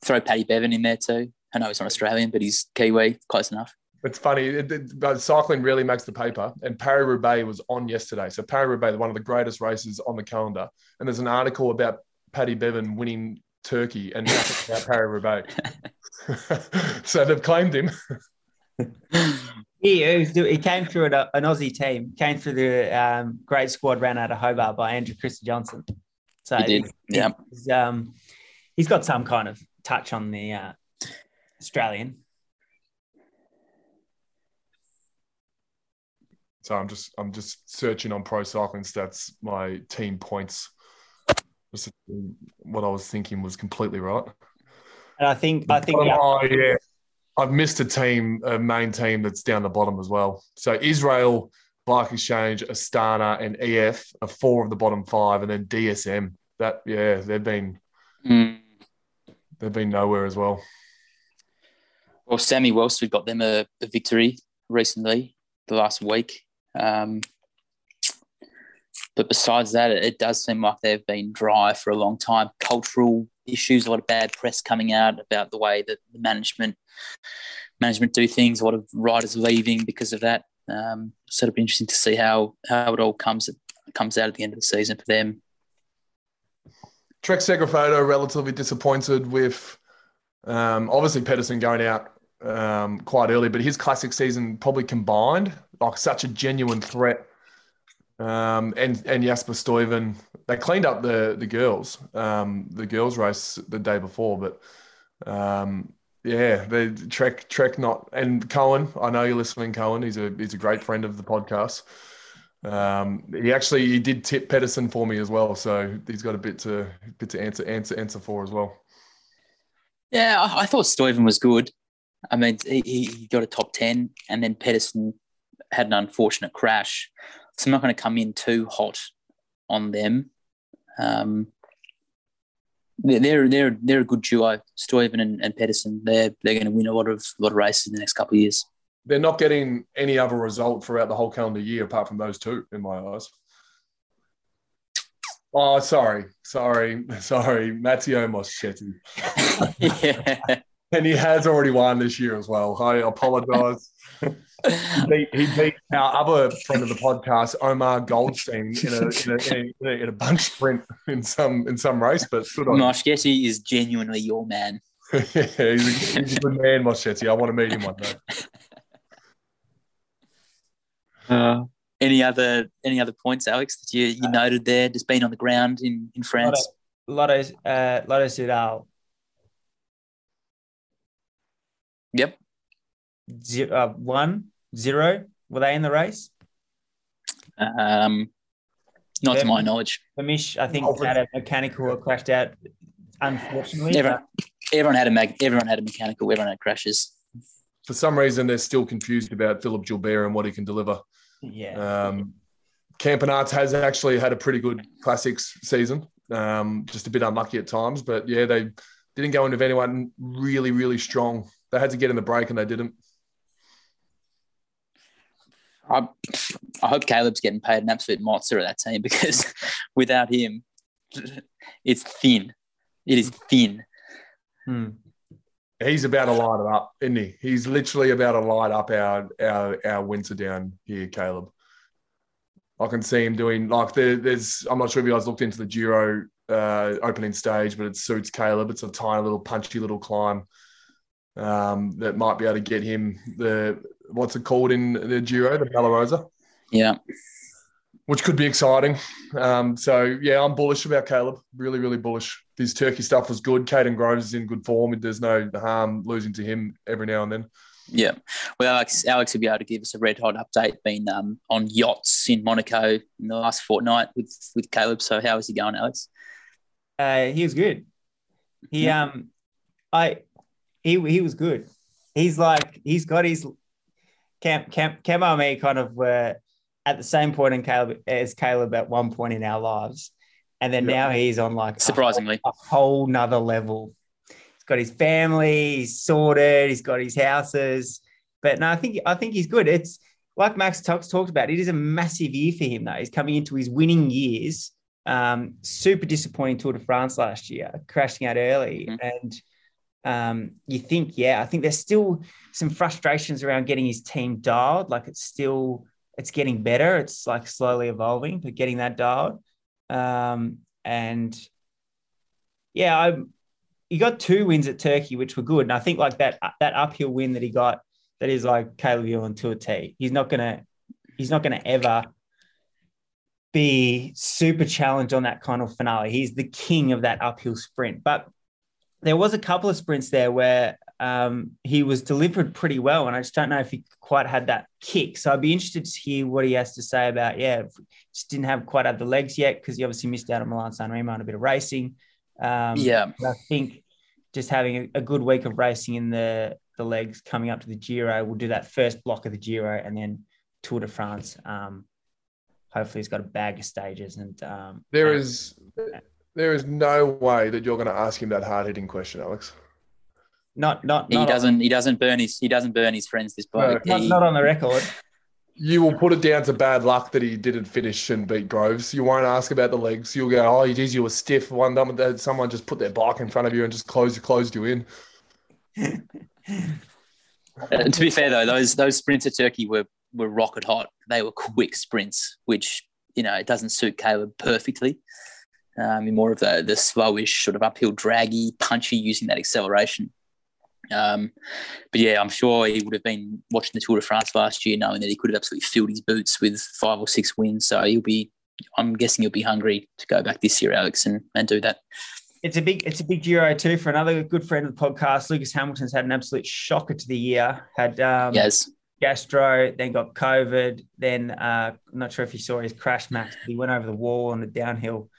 Speaker 3: Throw Paddy Bevin in there too. I know he's not Australian, but he's Kiwi, close enough.
Speaker 2: It's funny, it, it- but cycling really makes the paper. And Paris Roubaix was on yesterday. So Paris Roubaix, one of the greatest races on the calendar. And there's an article about Paddy Bevin winning Turkey and (laughs) nothing about Paris (laughs) Roubaix. so they've claimed him. (laughs)
Speaker 1: He, he, was do- he came through an, an Aussie team, came through the um, great squad ran out of Hobart by Andrew Christie-Johnson. So
Speaker 3: He did,
Speaker 1: he's-
Speaker 3: yeah.
Speaker 1: he's, um, he's got some kind of touch on the uh, Australian.
Speaker 2: So I'm just I'm just searching on pro cycling stats, my team points. Just to see what I was thinking was completely right.
Speaker 1: And I think I think
Speaker 2: Oh,
Speaker 1: yeah,
Speaker 2: yeah. I've missed a team, a main team that's down the bottom as well. So Israel, Bike Exchange, Astana, and EF are four of the bottom five, and then DSM. That yeah, they've been
Speaker 3: Mm.
Speaker 2: they've been nowhere as well.
Speaker 3: Well, Sammy Welsford got them a, a victory recently, the last week. Um, but besides that, it, it, does seem like they've been dry for a long time. Cultural issues, a lot of bad press coming out about the way that the management management do things. A lot of riders leaving because of that. Um, so it'll be interesting to see how how it all comes comes out at the end of the season for them.
Speaker 2: Trek Segafredo relatively disappointed with um, obviously Pedersen going out um, quite early, but his classic season probably combined like such a genuine threat. Um, and and Jasper Stuyven, they cleaned up the the girls, um, the girls race the day before, but um, yeah, the Trek Trek not and Cohen. I know you're listening, Cohen. He's a he's a great friend of the podcast. Um, he actually he did tip Pedersen for me as well, so he's got a bit to bit to answer answer answer for as well.
Speaker 3: Yeah, I, I thought Stuyven was good. I mean, he, he got a top ten, and then Pedersen had an unfortunate crash, so I'm not going to come in too hot on them. Um, they're they're they're a good duo, Stuyven and, and Pedersen. They're they're going to win a lot of lot of races in the next couple of years.
Speaker 2: They're not getting any other result throughout the whole calendar year apart from those two, in my eyes. Oh, sorry, sorry, (laughs) sorry, Matteo Moschetti. (laughs) yeah. And he has already won this year as well. I apologise. (laughs) he, beat, he beat our other friend of the podcast, Omer Goldstein, in a, in a, in a, in a bunch sprint in some in some race. But
Speaker 3: Moschetti is genuinely your man. (laughs)
Speaker 2: yeah, he's a, he's a, good man, Moschetti. I want to meet him one day. (laughs)
Speaker 3: Uh, any other any other points, Alex, that you, you noted there? Just being on the ground in, in France.
Speaker 1: Lotto, uh, Lotto Soudal.
Speaker 3: Yep.
Speaker 1: Zero, uh, one, zero. Were they in the race?
Speaker 3: Um, not to my knowledge.
Speaker 1: Flemish, I think, had a mechanical or crashed out. Unfortunately,
Speaker 3: everyone, everyone had a mag, everyone had a mechanical. Everyone had crashes.
Speaker 2: For some reason, they're still confused about Philippe Gilbert and what he can deliver.
Speaker 1: Yeah.
Speaker 2: Um, Campenaerts has actually had a pretty good classics season. Um, just a bit unlucky at times, but yeah, they didn't go into anyone really, really strong. They had to get in the break and they didn't.
Speaker 3: I, I hope Caleb's getting paid an absolute monster of that team (laughs) because without him, it's thin. It is thin.
Speaker 1: Hmm.
Speaker 2: He's about to light it up, isn't he? He's literally about to light up our our our winter down here, Caleb. I can see him doing like there, there's. I'm not sure if you guys looked into the Giro uh, opening stage, but it suits Caleb. It's a tiny little punchy little climb um, that might be able to get him the what's it called in the Giro, the Bella
Speaker 3: Yeah,
Speaker 2: which could be exciting. Um, so yeah, I'm bullish about Caleb. Really, really bullish his Turkey stuff was good. Kaden Groves is in good form. There's no harm losing to him every now and then.
Speaker 3: Yeah. Well, Alex, Alex will be able to give us a red hot update. Been um, on yachts in Monaco in the last fortnight with with Caleb. So how is he going, Alex?
Speaker 1: Uh, he was good. He yeah. um, I he he was good. He's like he's got his camp camp Camo me kind of were at the same point in Caleb as Caleb at one point in our lives and then now he's on like
Speaker 3: surprisingly
Speaker 1: a whole, a whole nother level. He's got his family, he's sorted, he's got his houses. But no, I think I think he's good. It's like Max talks talked about. It is a massive year for him though. He's coming into his winning years. Um, super disappointing Tour de France last year, crashing out early, mm-hmm. and um, you think, yeah, I think there's still some frustrations around getting his team dialed. Like it's still, it's getting better. It's like slowly evolving, but getting that dialed. Um, and yeah, I he got two wins at Turkey, which were good. And I think like that that uphill win that he got, that is like Caleb Ewan to a T. He's not gonna he's not gonna ever be super challenged on that kind of finale. He's the king of that uphill sprint. But there was a couple of sprints there where um, he was delivered pretty well, and I just don't know if he quite had that kick. So I'd be interested to hear what he has to say about yeah, just didn't have quite had the legs yet because he obviously missed out on Milan San Remo and a bit of racing. Um,
Speaker 3: yeah,
Speaker 1: I think just having a, a, good week of racing in the the legs coming up to the Giro, we'll do that first block of the Giro and then Tour de France. Um, hopefully, he's got a bag of stages and um,
Speaker 2: there is there is no way that you're going to ask him that hard hitting question, Alex.
Speaker 1: Not not,
Speaker 3: He
Speaker 1: not
Speaker 3: doesn't he doesn't burn his he doesn't burn his friends. This bloke.
Speaker 1: On, not,
Speaker 3: He-
Speaker 1: not on the record.
Speaker 2: You will put it down to bad luck that he didn't finish and beat Groves. You won't ask about the legs. You'll go, oh, geez, you were stiff one time. that Someone just put their bike in front of you and just closed closed you in. (laughs)
Speaker 3: Uh, to be fair though, those those sprints at Turkey were were rocket hot. They were quick sprints, which you know it doesn't suit Caleb perfectly. Um, in more of the the slowish sort of uphill draggy, punchy, using that acceleration. Um, but yeah, I'm sure he would have been watching the Tour de France last year, knowing that he could have absolutely filled his boots with five or six wins. So he'll be, I'm guessing he'll be hungry to go back this year, Alex, and, and do that.
Speaker 1: It's a big it's a big Giro too for another good friend of the podcast. Lucas Hamilton's had an absolute shocker to the year. Had um,
Speaker 3: yes.
Speaker 1: gastro, then got COVID. Then uh, I'm not sure if you saw his crash match. But he went over the wall on the downhill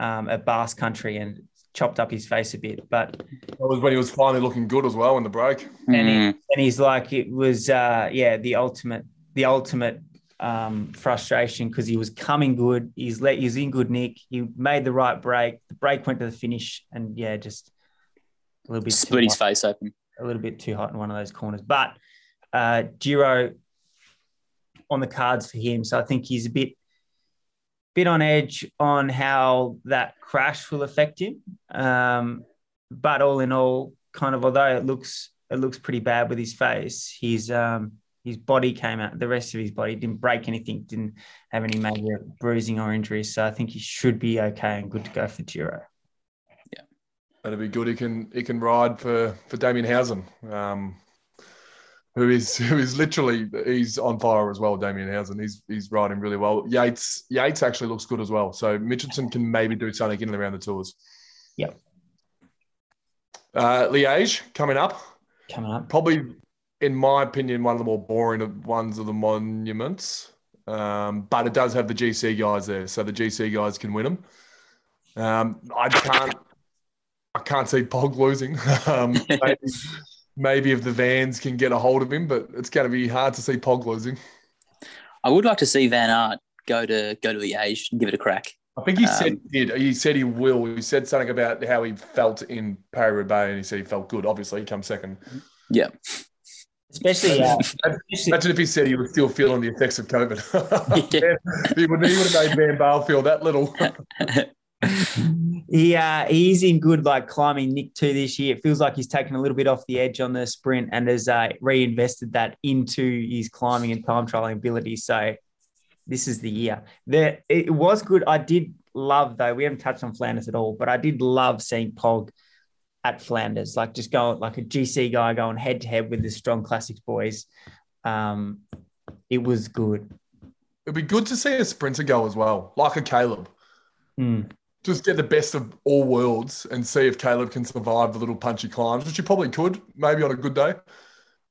Speaker 1: um, at Basque Country and chopped up his face a bit. But
Speaker 2: That was when he was finally looking good as well in the break.
Speaker 1: and,
Speaker 3: Mm.
Speaker 1: he, and he's like it was uh, yeah the ultimate the ultimate um, frustration because he was coming good. He's let he's in good nick. He made the right break. The break went to the finish, and yeah, just a little bit
Speaker 3: split his
Speaker 1: hot.
Speaker 3: face open.
Speaker 1: a little bit too hot in one of those corners. But uh, Giro on the cards for him, so I think he's a bit bit on edge on how that crash will affect him. Um, but all in all, kind of although it looks it looks pretty bad with his face, his um, his body came out. The rest of his body didn't break anything, didn't have any major bruising or injuries. So I think he should be okay and good to go for Giro.
Speaker 2: Yeah, that'd be good. He can he can ride for for Damien Howson, um, who is (laughs) who is literally he's on fire as well. Damien Howson, he's he's riding really well. Yates Yates actually looks good as well. So Mitchelton can maybe do something in and around the tours.
Speaker 1: Yep.
Speaker 2: Uh, Liège coming up,
Speaker 1: Coming up.
Speaker 2: probably in my opinion one of the more boring ones of the monuments. Um, but it does have the GC guys there, so the GC guys can win them. Um, I can't I can't see Pog losing. (laughs) Um, (laughs) maybe, maybe if the Vans can get a hold of him, but it's going to be hard to see Pog losing.
Speaker 3: I would like to see Van Aert go to go to Liège and give it a crack.
Speaker 2: I think he said
Speaker 3: Um,
Speaker 2: he did. He said he will. He said something about how he felt in Paris Roubaix, and he said he felt good. Obviously, he comes second.
Speaker 3: Yeah,
Speaker 1: Especially, uh, especially
Speaker 2: Imagine if he said he was still feeling the effects of COVID. (laughs) (laughs) he would he would have made Van Baarle feel that little. (laughs)
Speaker 1: he uh, he's in good like climbing Nick two this year. It feels like he's taken a little bit off the edge on the sprint and has uh, reinvested that into his climbing and time trialing ability. So this is the year. The it was good. I did love though. We haven't touched on Flanders at all, but I did love seeing Pog at Flanders, like just going like a GC guy going head to head with the strong classics boys. Um, it was good.
Speaker 2: It'd be good to see a sprinter go as well, like a Caleb.
Speaker 1: Mm.
Speaker 2: Just get the best of all worlds and see if Caleb can survive the little punchy climbs, which he probably could, maybe on a good day.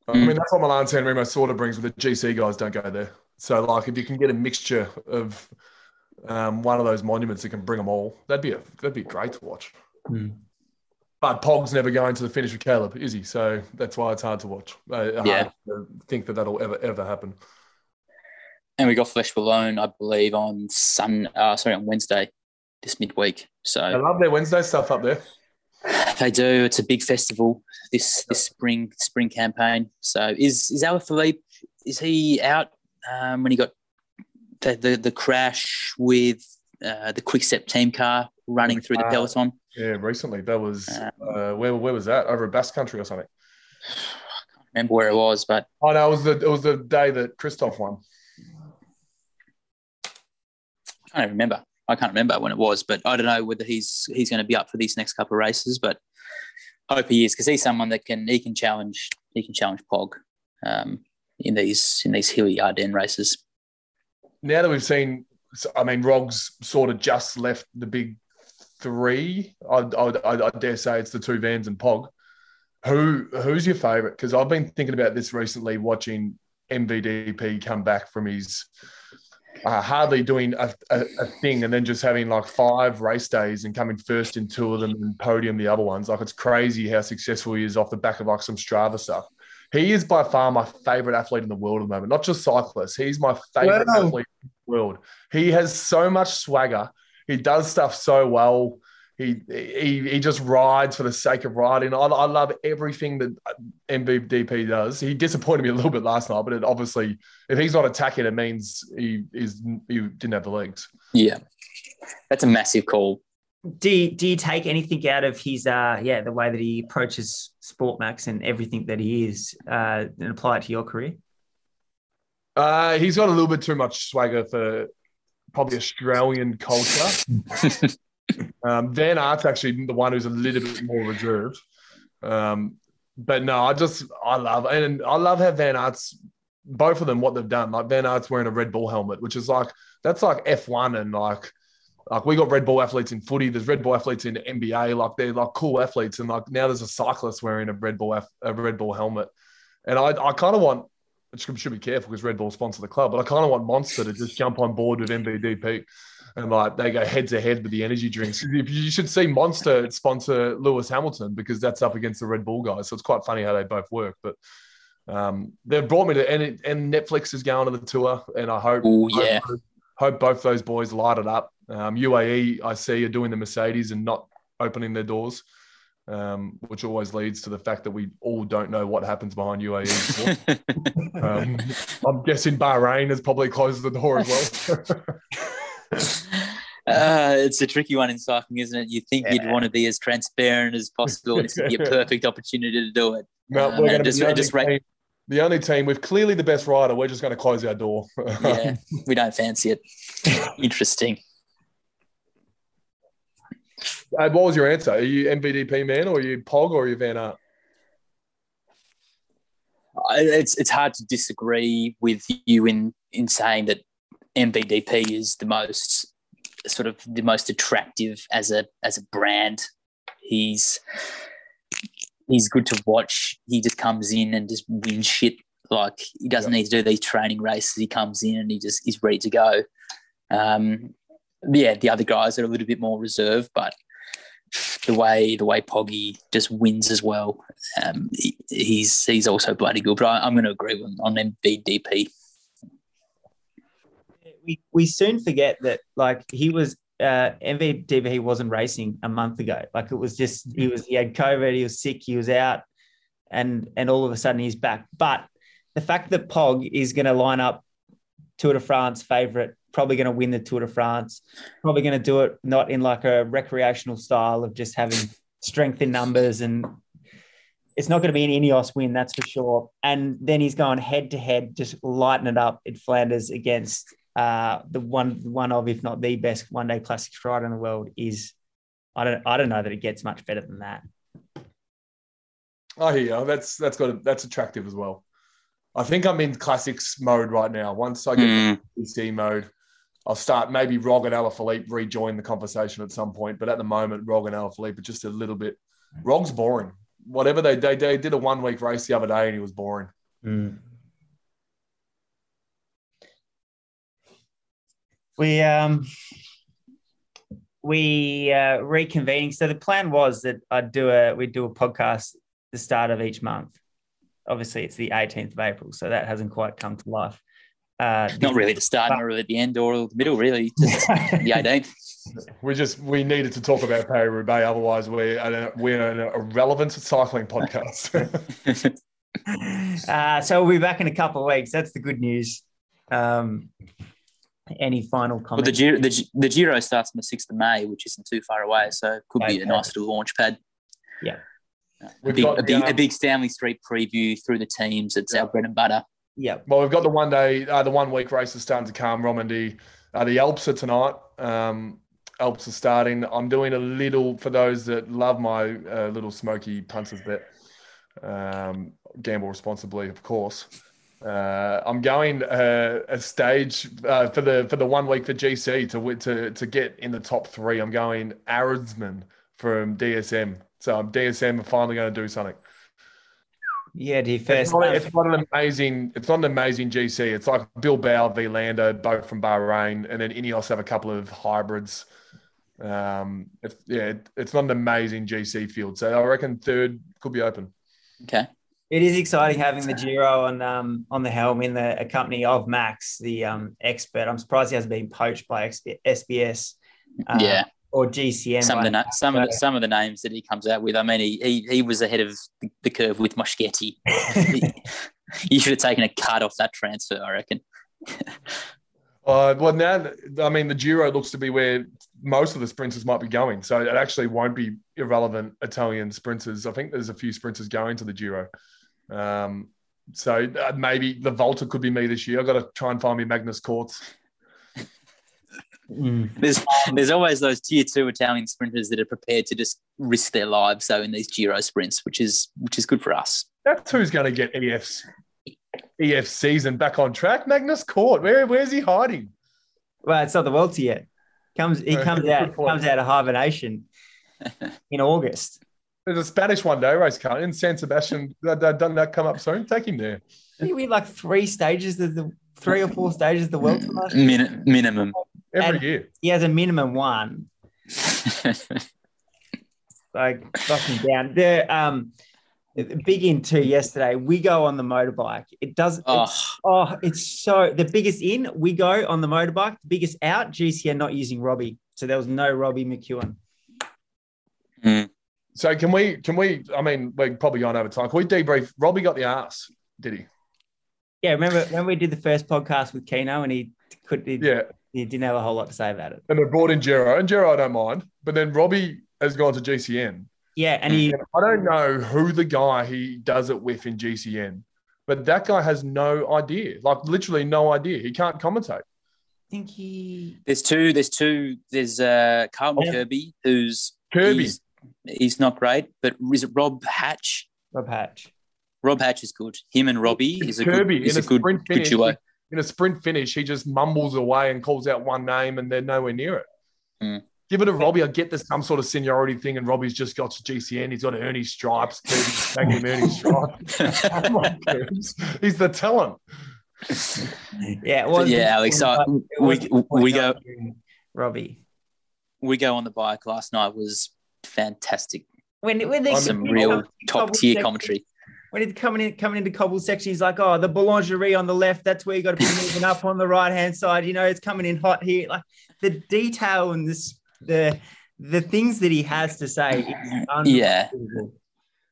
Speaker 2: I
Speaker 3: Mm.
Speaker 2: mean, that's what Milan San Remo sort of brings, but the GC guys don't go there. So, like, if you can get a mixture of um, one of those monuments that can bring them all, that'd be a, that'd be great to watch.
Speaker 1: Mm.
Speaker 2: But Pog's never going to the finish with Caleb, is he? So that's why it's hard to watch. Uh, hard
Speaker 3: Yeah.
Speaker 2: to think that that'll ever ever happen.
Speaker 3: and we got Flèche Wallonne, I believe, on Sun. Uh, sorry, on Wednesday this midweek. So
Speaker 2: I love their Wednesday stuff up there.
Speaker 3: They do. It's a big festival this this spring spring campaign. So is is Alaphilippe is he out um, when he got the the, the crash with uh, the quick step team car running through the
Speaker 2: Uh,
Speaker 3: peloton?
Speaker 2: Yeah, recently that was
Speaker 3: Uh,
Speaker 2: uh, where where was that? Over at Basque Country or something.
Speaker 3: I can't remember where it was, but
Speaker 2: Oh no, it was the it was the day that Kristoff won.
Speaker 3: I don't remember. I can't remember when it was, but I don't know whether he's he's going to be up for these next couple of races. But hope he is because he's someone that can he can challenge he can challenge Pog um, in these in these hilly Ardennes races.
Speaker 2: Now that we've seen, I mean, Rogs sort of just left the big three. I, I, I dare say it's the two Vans and Pog. Who who's your favourite? Because I've been thinking about this recently, watching MVDP come back from his uh, hardly doing a, a, a thing and then just having like five race days and coming first in two of them and podium the other ones. Like it's crazy how successful he is off the back of like some Strava stuff. He is by far my favorite athlete in the world at the moment, not just cyclist. He's my favorite
Speaker 1: Wow.
Speaker 2: athlete in the world. He has so much swagger. He does stuff so well. He he he just rides for the sake of riding. I, I love everything that MVDP does. He disappointed me a little bit last night, but it obviously, if he's not attacking, it means he is he didn't have the legs.
Speaker 3: Yeah, that's a massive call.
Speaker 1: Do you, do you take anything out of his uh yeah the way that he approaches Sport Max and everything that he is uh, and apply it to your career?
Speaker 2: Uh, he's got a little bit too much swagger for probably Australian culture. (laughs) um, Van Aert's actually the one who's a little bit more reserved. Um, but no, I just I love and I love how Van Aert's both of them what they've done. Like Van Aert's wearing a Red Bull helmet, which is like that's like F1 and like like we got Red Bull athletes in footy. There's Red Bull athletes in NBA. Like they're like cool athletes, and like now there's a cyclist wearing a Red Bull a Red Bull helmet. And I I kind of want should be careful because Red Bull sponsor the club, but I kind of want Monster to just jump on board with MVDP and like they go head to head with the energy drinks. You should see Monster sponsor Lewis Hamilton because that's up against the Red Bull guys. So it's quite funny how they both work. But um, they've brought me to and, and Netflix is going to the tour, and I hope,
Speaker 3: Ooh, yeah.
Speaker 2: hope, hope both those boys light it up. Um, UAE, I see, are doing the Mercedes and not opening their doors um, which always leads to the fact that we all don't know what happens behind UAE. (laughs) um, I'm guessing Bahrain has probably closed the door as well. (laughs) (laughs)
Speaker 3: Uh, it's a tricky one in cycling, isn't it? You think yeah. you'd want to be as transparent as possible. It's a (laughs) perfect opportunity to do it.
Speaker 2: No, um, we're going to just, just team, the only team with clearly the best rider. We're just going to close our door. (laughs)
Speaker 3: yeah, we don't fancy it. (laughs) Interesting.
Speaker 2: Uh, what was your answer? Are you MVDP man, or are you Pog, or are you Van Aert?
Speaker 3: It's it's hard to disagree with you in in saying that MVDP is the most sort of the most attractive as a as a brand. He's he's good to watch. He just comes in and just wins shit. Like he doesn't need to do these training races. He comes in and he just he's ready to go. Um, yeah, the other guys are a little bit more reserved, but the way the way Poggy just wins as well. Um, he, he's he's also bloody good. But I, am going to agree on, on MVDP.
Speaker 1: We we soon forget that like he was uh, he wasn't racing a month ago. Like it was just he was he had COVID, he was sick, he was out, and and all of a sudden he's back. But the fact that Pog is going to line up Tour de France favorite probably going to win the Tour de France. Probably going to do it not in like a recreational style of just having strength in numbers and it's not going to be an Ineos win, that's for sure. And then he's going head to head, just lighten it up in Flanders against uh, the one one of, if not the best one day classics ride in the world. Is I don't I don't know that it gets much better than that.
Speaker 2: Oh yeah, that's that's got a, that's attractive as well. I think I'm in classics mode right now. Once I get mm. PC mode, I'll start maybe Rog and Alaphilippe rejoin the conversation at some point. But at the moment, Rog and Alaphilippe are just a little bit. Rog's boring. Whatever they, they, they did a one week race the other day and he was boring.
Speaker 1: Mm. We um we uh, reconvening. So the plan was that I'd do a we'd do a podcast the start of each month. Obviously, it's the 18th of April, so that hasn't quite come to life.
Speaker 3: Uh, not really the start, not really the end or the middle, really. Just (laughs) the 18th.
Speaker 2: We just we needed to talk about Paris Roubaix, otherwise we're we're an irrelevant cycling podcast. (laughs)
Speaker 1: uh, so we'll be back in a couple of weeks. That's the good news. Um, any final comments?
Speaker 3: Well, the Giro, the, the Giro starts on the sixth of May, which isn't too far away, so it could okay. be a nice little launch pad.
Speaker 1: Yeah.
Speaker 3: A big, got, a, big, a big Stanley Street preview through the teams. It's yeah. our bread and butter.
Speaker 1: Yeah.
Speaker 2: Well, we've got the one day, uh, the one week races starting to come. Romandy, uh, the Alps are tonight. Um, Alps are starting. I'm doing a little for those that love my uh, little smoky punters bet. Um, gamble responsibly, of course. Uh, I'm going uh, a stage uh, for the for the one week for GC to to to get in the top three. I'm going Arensman from DSM. So I'm DSM are finally going to do something.
Speaker 1: Yeah, do you first?
Speaker 2: It's not, it's not, an amazing. It's not an amazing GC. It's like Bilbao v Landa, both from Bahrain, and then Ineos have a couple of hybrids. Um, it's, yeah, it's not an amazing GC field. So I reckon third could be open.
Speaker 3: Okay.
Speaker 1: It is exciting having the Giro on um, on the helm in the company of Max, the um, expert. I'm surprised he hasn't been poached by SBS.
Speaker 3: Uh, yeah
Speaker 1: or GCN.
Speaker 3: some of the na- some of the, some of the names that he comes out with. I mean, he he, he was ahead of the, the curve with Moschetti. you (laughs) should have taken a cut off that transfer, I reckon.
Speaker 2: Uh, well, now, I mean, the Giro looks to be where most of the sprinters might be going. So it actually won't be irrelevant Italian sprinters. I think there's a few sprinters going to the Giro. Um, so uh, maybe the Volta could be me this year. I've got to try and find me Magnus Corts.
Speaker 1: Mm.
Speaker 3: There's there's always those tier two Italian sprinters that are prepared to just risk their lives so in these Giro sprints, which is which is good for us.
Speaker 2: That's who's going to get EF's EF season back on track. Magnus Cort. Where where's he hiding?
Speaker 1: Well, it's not the Vuelta yet. Comes he comes out comes out of hibernation (laughs) in August.
Speaker 2: There's a Spanish one day race car in San Sebastian. That- that- Doesn't that come up soon? Take him there.
Speaker 1: Didn't we like three stages of the three or four stages of the Vuelta last?
Speaker 3: Min- minimum.
Speaker 2: Every
Speaker 1: And-
Speaker 2: year.
Speaker 1: He has a minimum one. (laughs) like fucking down. The um big in two yesterday. Wiggo on the motorbike. It does
Speaker 3: oh,
Speaker 1: it's, oh, it's so the biggest in, Wiggo on the motorbike, the biggest out, GCN not using Robbie. So there was no Robbie McEwen.
Speaker 2: So can we? Can we? I mean, we're probably going over time. Can we debrief? Robbie got the ass, did he?
Speaker 1: Yeah, remember when we did the first podcast with Keno and he could he,
Speaker 2: Yeah.
Speaker 1: he didn't have a whole lot to say about it.
Speaker 2: And they brought in Jero, and Jero I don't mind, but then Robbie has gone to GCN.
Speaker 1: Yeah, and he
Speaker 2: And I don't know who the guy he does it with in GCN, but that guy has no idea, like literally no idea. He can't commentate.
Speaker 1: I think he
Speaker 3: there's two. There's two. There's uh, Carlton
Speaker 1: Yeah.
Speaker 3: Kirby, who's
Speaker 2: Kirby,
Speaker 3: He's, he's not great, but is it Rob Hatch?
Speaker 1: Rob Hatch.
Speaker 3: Rob Hatch is good. Him and Robbie is a
Speaker 2: Kirby
Speaker 3: good, is
Speaker 2: in
Speaker 3: a
Speaker 2: a
Speaker 3: good,
Speaker 2: sprint
Speaker 3: good
Speaker 2: finish.
Speaker 3: duo.
Speaker 2: in a sprint finish, he just mumbles away and calls out one name, and they're nowhere near it.
Speaker 3: Hmm.
Speaker 2: Give it to Robbie. I get there's some sort of seniority thing, and Robbie's just got to GCN. He's got to earn his stripes. Kirby's taking him earn his stripes. Oh. (laughs) He's the talent.
Speaker 1: Yeah, it was
Speaker 3: yeah, Alex. So
Speaker 1: it
Speaker 3: we,
Speaker 1: was
Speaker 3: we go
Speaker 1: Robbie.
Speaker 3: Wiggo on the bike last night was fantastic.
Speaker 1: When when they
Speaker 3: Some real top tier
Speaker 1: section-
Speaker 3: commentary.
Speaker 1: When he's coming in coming into cobble section, he's like, "Oh, the boulangerie on the left. That's where you got to be moving up on the right hand side. You know, it's coming in hot here. Like the detail and this the the things that he has to say. Is
Speaker 3: Yeah.
Speaker 1: unbelievable.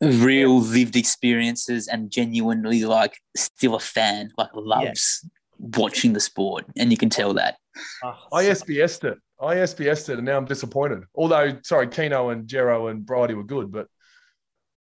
Speaker 3: Real lived experiences and genuinely like still a fan, like loves watching the sport, and you can tell that.
Speaker 1: Oh,
Speaker 2: I SBS'd it. I SBS'd it, and now I'm disappointed. Although, sorry, Keno and Jero and Bridie were good, but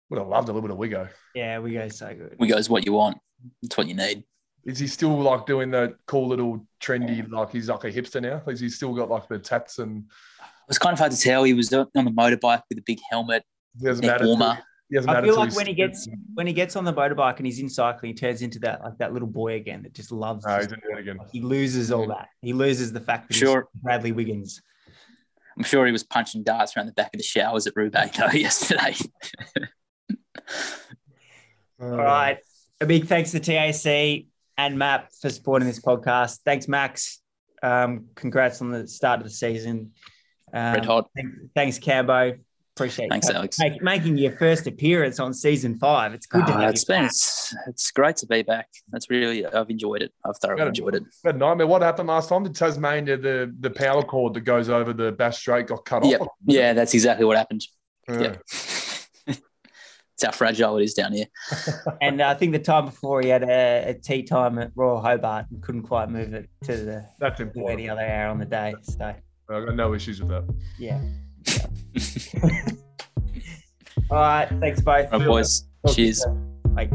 Speaker 2: would have loved a little bit of Wiggo.
Speaker 1: yeah, Wiggo so good.
Speaker 3: Wiggo's what you want. It's what you need.
Speaker 2: Is he still like doing the cool little trendy, like he's like a hipster now? Is he still got like the tats and
Speaker 3: It was kind of hard to tell. He was on the motorbike with a big helmet,
Speaker 2: he hasn't
Speaker 3: neck warmer.
Speaker 2: He hasn't
Speaker 1: I
Speaker 2: added
Speaker 1: feel like when he gets when he gets on the motorbike and he's in cycling, he turns into that like that little boy again that just loves.
Speaker 2: No,
Speaker 1: his
Speaker 2: he's in it again.
Speaker 1: He loses all that. He loses the fact that
Speaker 3: Sure.
Speaker 1: he's Bradley Wiggins.
Speaker 3: I'm sure he was punching darts around the back of the showers at Roubaix though (laughs) yesterday.
Speaker 1: All right. A big thanks to TAC and Map for supporting this podcast. Thanks, Max. Um, congrats on the start of the season. Um,
Speaker 3: Red hot.
Speaker 1: thank- Thanks, Cambo. Appreciate
Speaker 3: Thanks,
Speaker 1: you
Speaker 3: Alex.
Speaker 1: make- making your first appearance on season five. It's good to
Speaker 3: Ah,
Speaker 1: have
Speaker 3: it's
Speaker 1: you
Speaker 3: been
Speaker 1: back.
Speaker 3: it's, it's great to be back. That's really I've enjoyed it. I've thoroughly
Speaker 2: Yeah.
Speaker 3: enjoyed it.
Speaker 2: But nightmare. What happened last time? Did Tasmania the the power cord that goes over the Bass Strait got cut
Speaker 3: Yep.
Speaker 2: off?
Speaker 3: Yeah, that's exactly what happened.
Speaker 2: Yeah.
Speaker 3: Yeah. (laughs) it's how fragile it is down here. (laughs)
Speaker 1: And I think the time before he had a, a tea time at Royal Hobart and couldn't quite move it to the
Speaker 2: That's
Speaker 1: to
Speaker 2: important.
Speaker 1: any other hour on the day. So
Speaker 2: I've got no issues with that.
Speaker 1: yeah. All right. Thanks both.
Speaker 3: All right, boys.
Speaker 1: Talk
Speaker 3: Cheers.
Speaker 1: Bye.